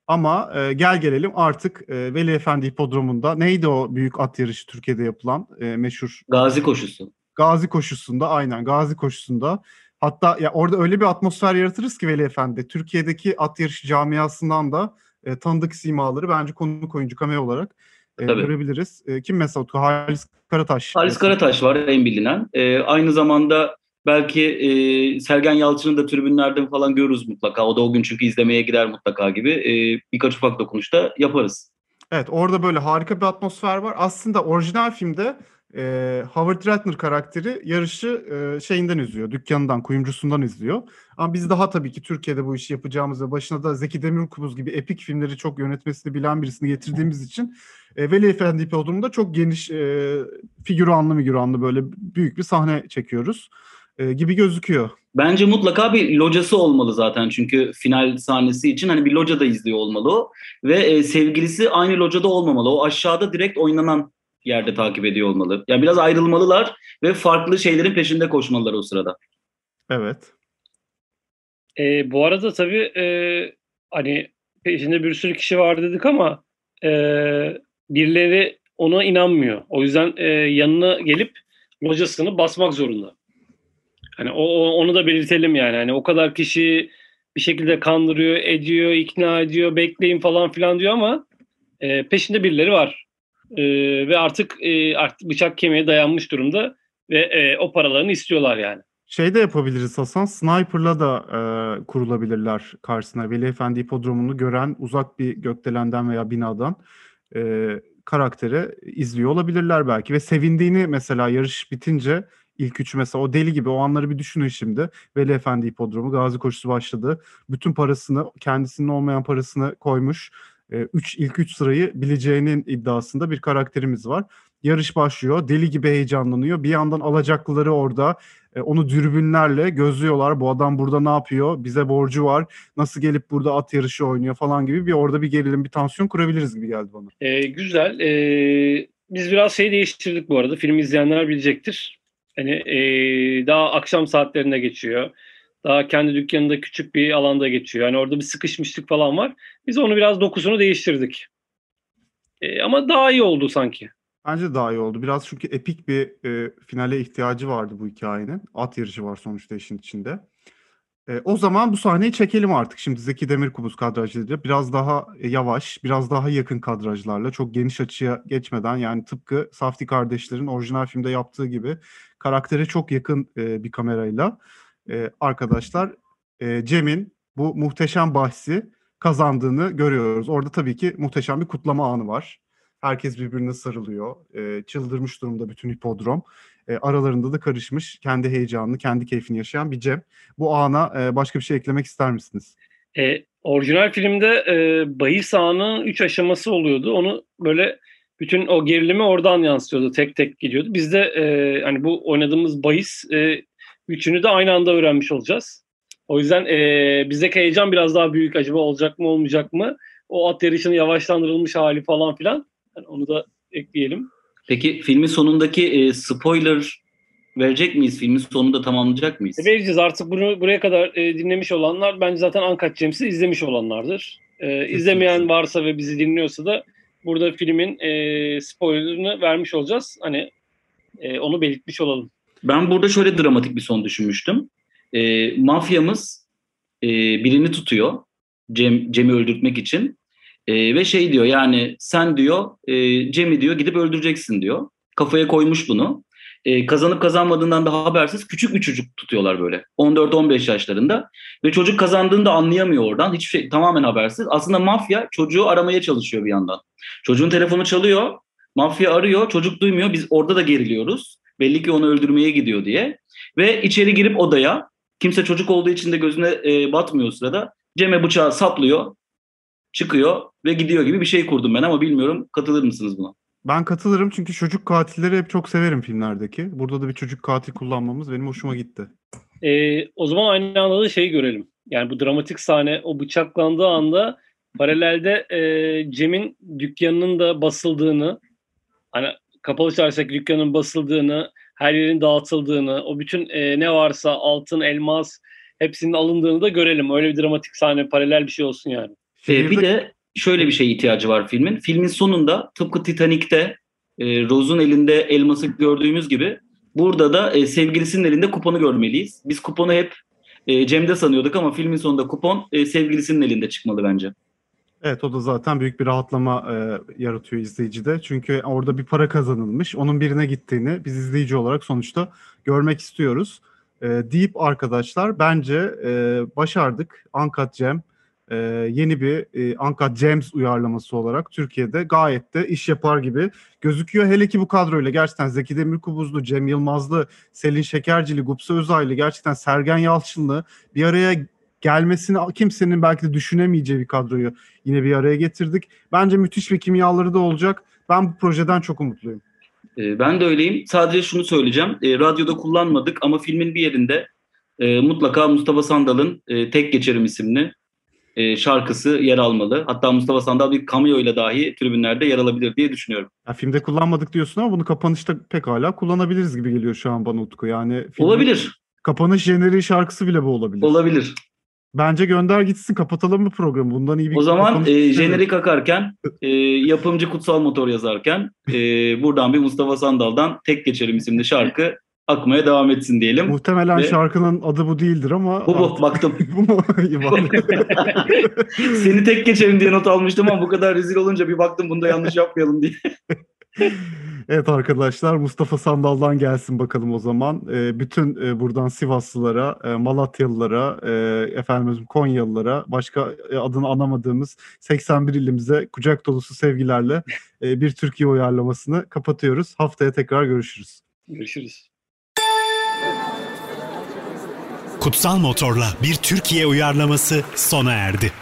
Ama e, gel gelelim artık e, Veli Efendi Hipodromu'nda neydi o büyük at yarışı Türkiye'de yapılan e, meşhur Gazi koşusu. Gazi koşusunda aynen Gazi koşusunda hatta ya orada öyle bir atmosfer yaratırız ki Veli Efendi Türkiye'deki at yarışı camiasından da e, tanıdık simaları bence konuk oyuncu cameo olarak e, Tabii. görebiliriz. E, kim mesela? Halis Karataş. Halis Karataş var en bilinen. Ee, aynı zamanda belki e, Sergen Yalçın'ı da tribünlerden falan görürüz mutlaka. O da o gün çünkü izlemeye gider mutlaka gibi. Ee, birkaç ufak dokunuş da yaparız. Evet orada böyle harika bir atmosfer var. Aslında orijinal filmde e, Howard Ratner karakteri yarışı e, şeyinden izliyor. Dükkanından, kuyumcusundan izliyor. Ama biz daha tabii ki Türkiye'de bu işi yapacağımız ve başına da Zeki Demirkubuz gibi epik filmleri çok yönetmesini bilen birisini getirdiğimiz için e, Veli Efendi Hipodromu'nda çok geniş e, figüranlı migüranlı böyle büyük bir sahne çekiyoruz e, gibi gözüküyor. Bence mutlaka bir locası olmalı zaten çünkü final sahnesi için hani bir locada izliyor olmalı o ve e, sevgilisi aynı locada olmamalı. O aşağıda direkt oynanan yerde takip ediyor olmalı. Yani biraz ayrılmalılar ve farklı şeylerin peşinde koşmalılar o sırada. Evet. E, bu arada tabii e, hani peşinde bir sürü kişi var dedik ama e, birileri ona inanmıyor. O yüzden e, yanına gelip locasını basmak zorunda. Hani o, onu da belirtelim yani. Hani o kadar kişi bir şekilde kandırıyor, ediyor, ikna ediyor, bekleyin falan filan diyor ama e, peşinde birileri var. E, ve artık e, artık bıçak kemiğe dayanmış durumda ve e, o paralarını istiyorlar yani. Şey de yapabiliriz Hasan, Sniper'la da e, kurulabilirler karşısına. Veli Efendi hipodromunu gören uzak bir gökdelenden veya binadan e, karakteri izliyor olabilirler belki. Ve sevindiğini mesela yarış bitince ilk üç mesela o deli gibi o anları bir düşünün şimdi. Veli Efendi hipodromu gazi koşusu başladı. Bütün parasını kendisinin olmayan parasını koymuş. E, üç, ilk üç sırayı bileceğinin iddiasında bir karakterimiz var. Yarış başlıyor. Deli gibi heyecanlanıyor. Bir yandan alacaklıları orada e, onu dürbünlerle gözlüyorlar. Bu adam burada ne yapıyor? Bize borcu var. Nasıl gelip burada at yarışı oynuyor falan gibi bir orada bir gerilim, bir tansiyon kurabiliriz gibi geldi bana. E, güzel. E, biz biraz şey değiştirdik bu arada. Film izleyenler bilecektir. Hani e, daha akşam saatlerinde geçiyor. Daha kendi dükkanında küçük bir alanda geçiyor. Yani orada bir sıkışmışlık falan var. Biz onu biraz dokusunu değiştirdik. E, ama daha iyi oldu sanki. Bence daha iyi oldu. Biraz çünkü epik bir e, finale ihtiyacı vardı bu hikayenin. At yarışı var sonuçta işin içinde. E, o zaman bu sahneyi çekelim artık. Şimdi Zeki Demirkubuz kadrajlarıyla biraz daha e, yavaş, biraz daha yakın kadrajlarla çok geniş açıya geçmeden yani tıpkı Safti kardeşlerin orijinal filmde yaptığı gibi karaktere çok yakın e, bir kamerayla e, arkadaşlar e, Cem'in bu muhteşem bahsi kazandığını görüyoruz. Orada tabii ki muhteşem bir kutlama anı var. Herkes birbirine sarılıyor. E, çıldırmış durumda bütün hipodrom. E, aralarında da karışmış, kendi heyecanını, kendi keyfini yaşayan bir Cem. Bu ana e, başka bir şey eklemek ister misiniz? E, orijinal filmde e, bahis anının üç aşaması oluyordu. Onu böyle bütün o gerilimi oradan yansıtıyordu. Tek tek gidiyordu. Biz de e, hani bu oynadığımız bahis e, üçünü de aynı anda öğrenmiş olacağız. O yüzden e, bizdeki heyecan biraz daha büyük. Acaba olacak mı olmayacak mı? O at yarışının yavaşlandırılmış hali falan filan. Yani onu da ekleyelim. Peki filmin sonundaki e, spoiler verecek miyiz? Filmin sonunda tamamlayacak mıyız? E, vereceğiz. Artık bunu buraya kadar e, dinlemiş olanlar bence zaten Uncut James'i izlemiş olanlardır. E, izlemeyen varsa ve bizi dinliyorsa da burada filmin e, spoilerını vermiş olacağız. Hani e, onu belirtmiş olalım. Ben burada şöyle dramatik bir son düşünmüştüm. E, mafyamız e, birini tutuyor Cem, Cem'i öldürtmek için. E, ve şey diyor yani sen diyor e, Cem'i diyor gidip öldüreceksin diyor. Kafaya koymuş bunu. E, kazanıp kazanmadığından da habersiz küçük bir çocuk tutuyorlar böyle. 14-15 yaşlarında. Ve çocuk kazandığını da anlayamıyor oradan. Hiçbir şey tamamen habersiz. Aslında mafya çocuğu aramaya çalışıyor bir yandan. Çocuğun telefonu çalıyor. Mafya arıyor. Çocuk duymuyor. Biz orada da geriliyoruz. Belli ki onu öldürmeye gidiyor diye. Ve içeri girip odaya kimse çocuk olduğu için de gözüne e, batmıyor sırada. Cem'e bıçağı saplıyor çıkıyor ve gidiyor gibi bir şey kurdum ben ama bilmiyorum katılır mısınız buna? Ben katılırım çünkü çocuk katilleri hep çok severim filmlerdeki. Burada da bir çocuk katil kullanmamız benim hoşuma gitti. Ee, o zaman aynı anda da şeyi görelim. Yani bu dramatik sahne o bıçaklandığı anda paralelde e, Cem'in dükkanının da basıldığını hani kapalı çarşıdaki dükkanın basıldığını her yerin dağıtıldığını o bütün e, ne varsa altın elmas hepsinin alındığını da görelim. Öyle bir dramatik sahne paralel bir şey olsun yani. Ee, bir de şöyle bir şey ihtiyacı var filmin. Filmin sonunda tıpkı Titanic'te e, Rose'un elinde elması gördüğümüz gibi burada da e, sevgilisinin elinde kuponu görmeliyiz. Biz kuponu hep e, Cem'de sanıyorduk ama filmin sonunda kupon e, sevgilisinin elinde çıkmalı bence. Evet o da zaten büyük bir rahatlama e, yaratıyor izleyicide. Çünkü orada bir para kazanılmış. Onun birine gittiğini biz izleyici olarak sonuçta görmek istiyoruz. E, deyip arkadaşlar bence e, başardık. Uncut Cem e, yeni bir e, Uncut James uyarlaması olarak Türkiye'de gayet de iş yapar gibi gözüküyor. Hele ki bu kadroyla gerçekten Zeki Demirkubuzlu, Cem Yılmazlı, Selin Şekercili, Gupse Özaylı, gerçekten Sergen Yalçınlı bir araya gelmesini kimsenin belki de düşünemeyeceği bir kadroyu yine bir araya getirdik. Bence müthiş bir kimyaları da olacak. Ben bu projeden çok umutluyum. E, ben de öyleyim. Sadece şunu söyleyeceğim. E, radyoda kullanmadık ama filmin bir yerinde e, mutlaka Mustafa Sandal'ın e, Tek Geçerim isimli e, şarkısı yer almalı. Hatta Mustafa Sandal bir cameo ile dahi tribünlerde yer alabilir diye düşünüyorum. Ya filmde kullanmadık diyorsun ama bunu kapanışta pekala kullanabiliriz gibi geliyor şu an bana Utku. Yani Olabilir. kapanış jeneriği şarkısı bile bu olabilir. Olabilir. Bence gönder gitsin kapatalım mı programı? Bundan iyi bir O zaman e, jenerik akarken, e, yapımcı Kutsal Motor yazarken e, buradan bir Mustafa Sandal'dan Tek Geçerim isimli şarkı akmaya devam etsin diyelim. Muhtemelen Ve- şarkının adı bu değildir ama Bu bu artık- baktım. bu mu? Seni tek geçerim diye not almıştım ama bu kadar rezil olunca bir baktım bunda yanlış yapmayalım diye. Evet arkadaşlar Mustafa Sandal'dan gelsin bakalım o zaman. Ee, bütün e, buradan Sivaslılara, e, Malatyalılara, e, efendim Konyalılara, başka e, adını anamadığımız 81 ilimize kucak dolusu sevgilerle e, bir Türkiye uyarlamasını kapatıyoruz. Haftaya tekrar görüşürüz. Görüşürüz. Kutsal Motor'la bir Türkiye uyarlaması sona erdi.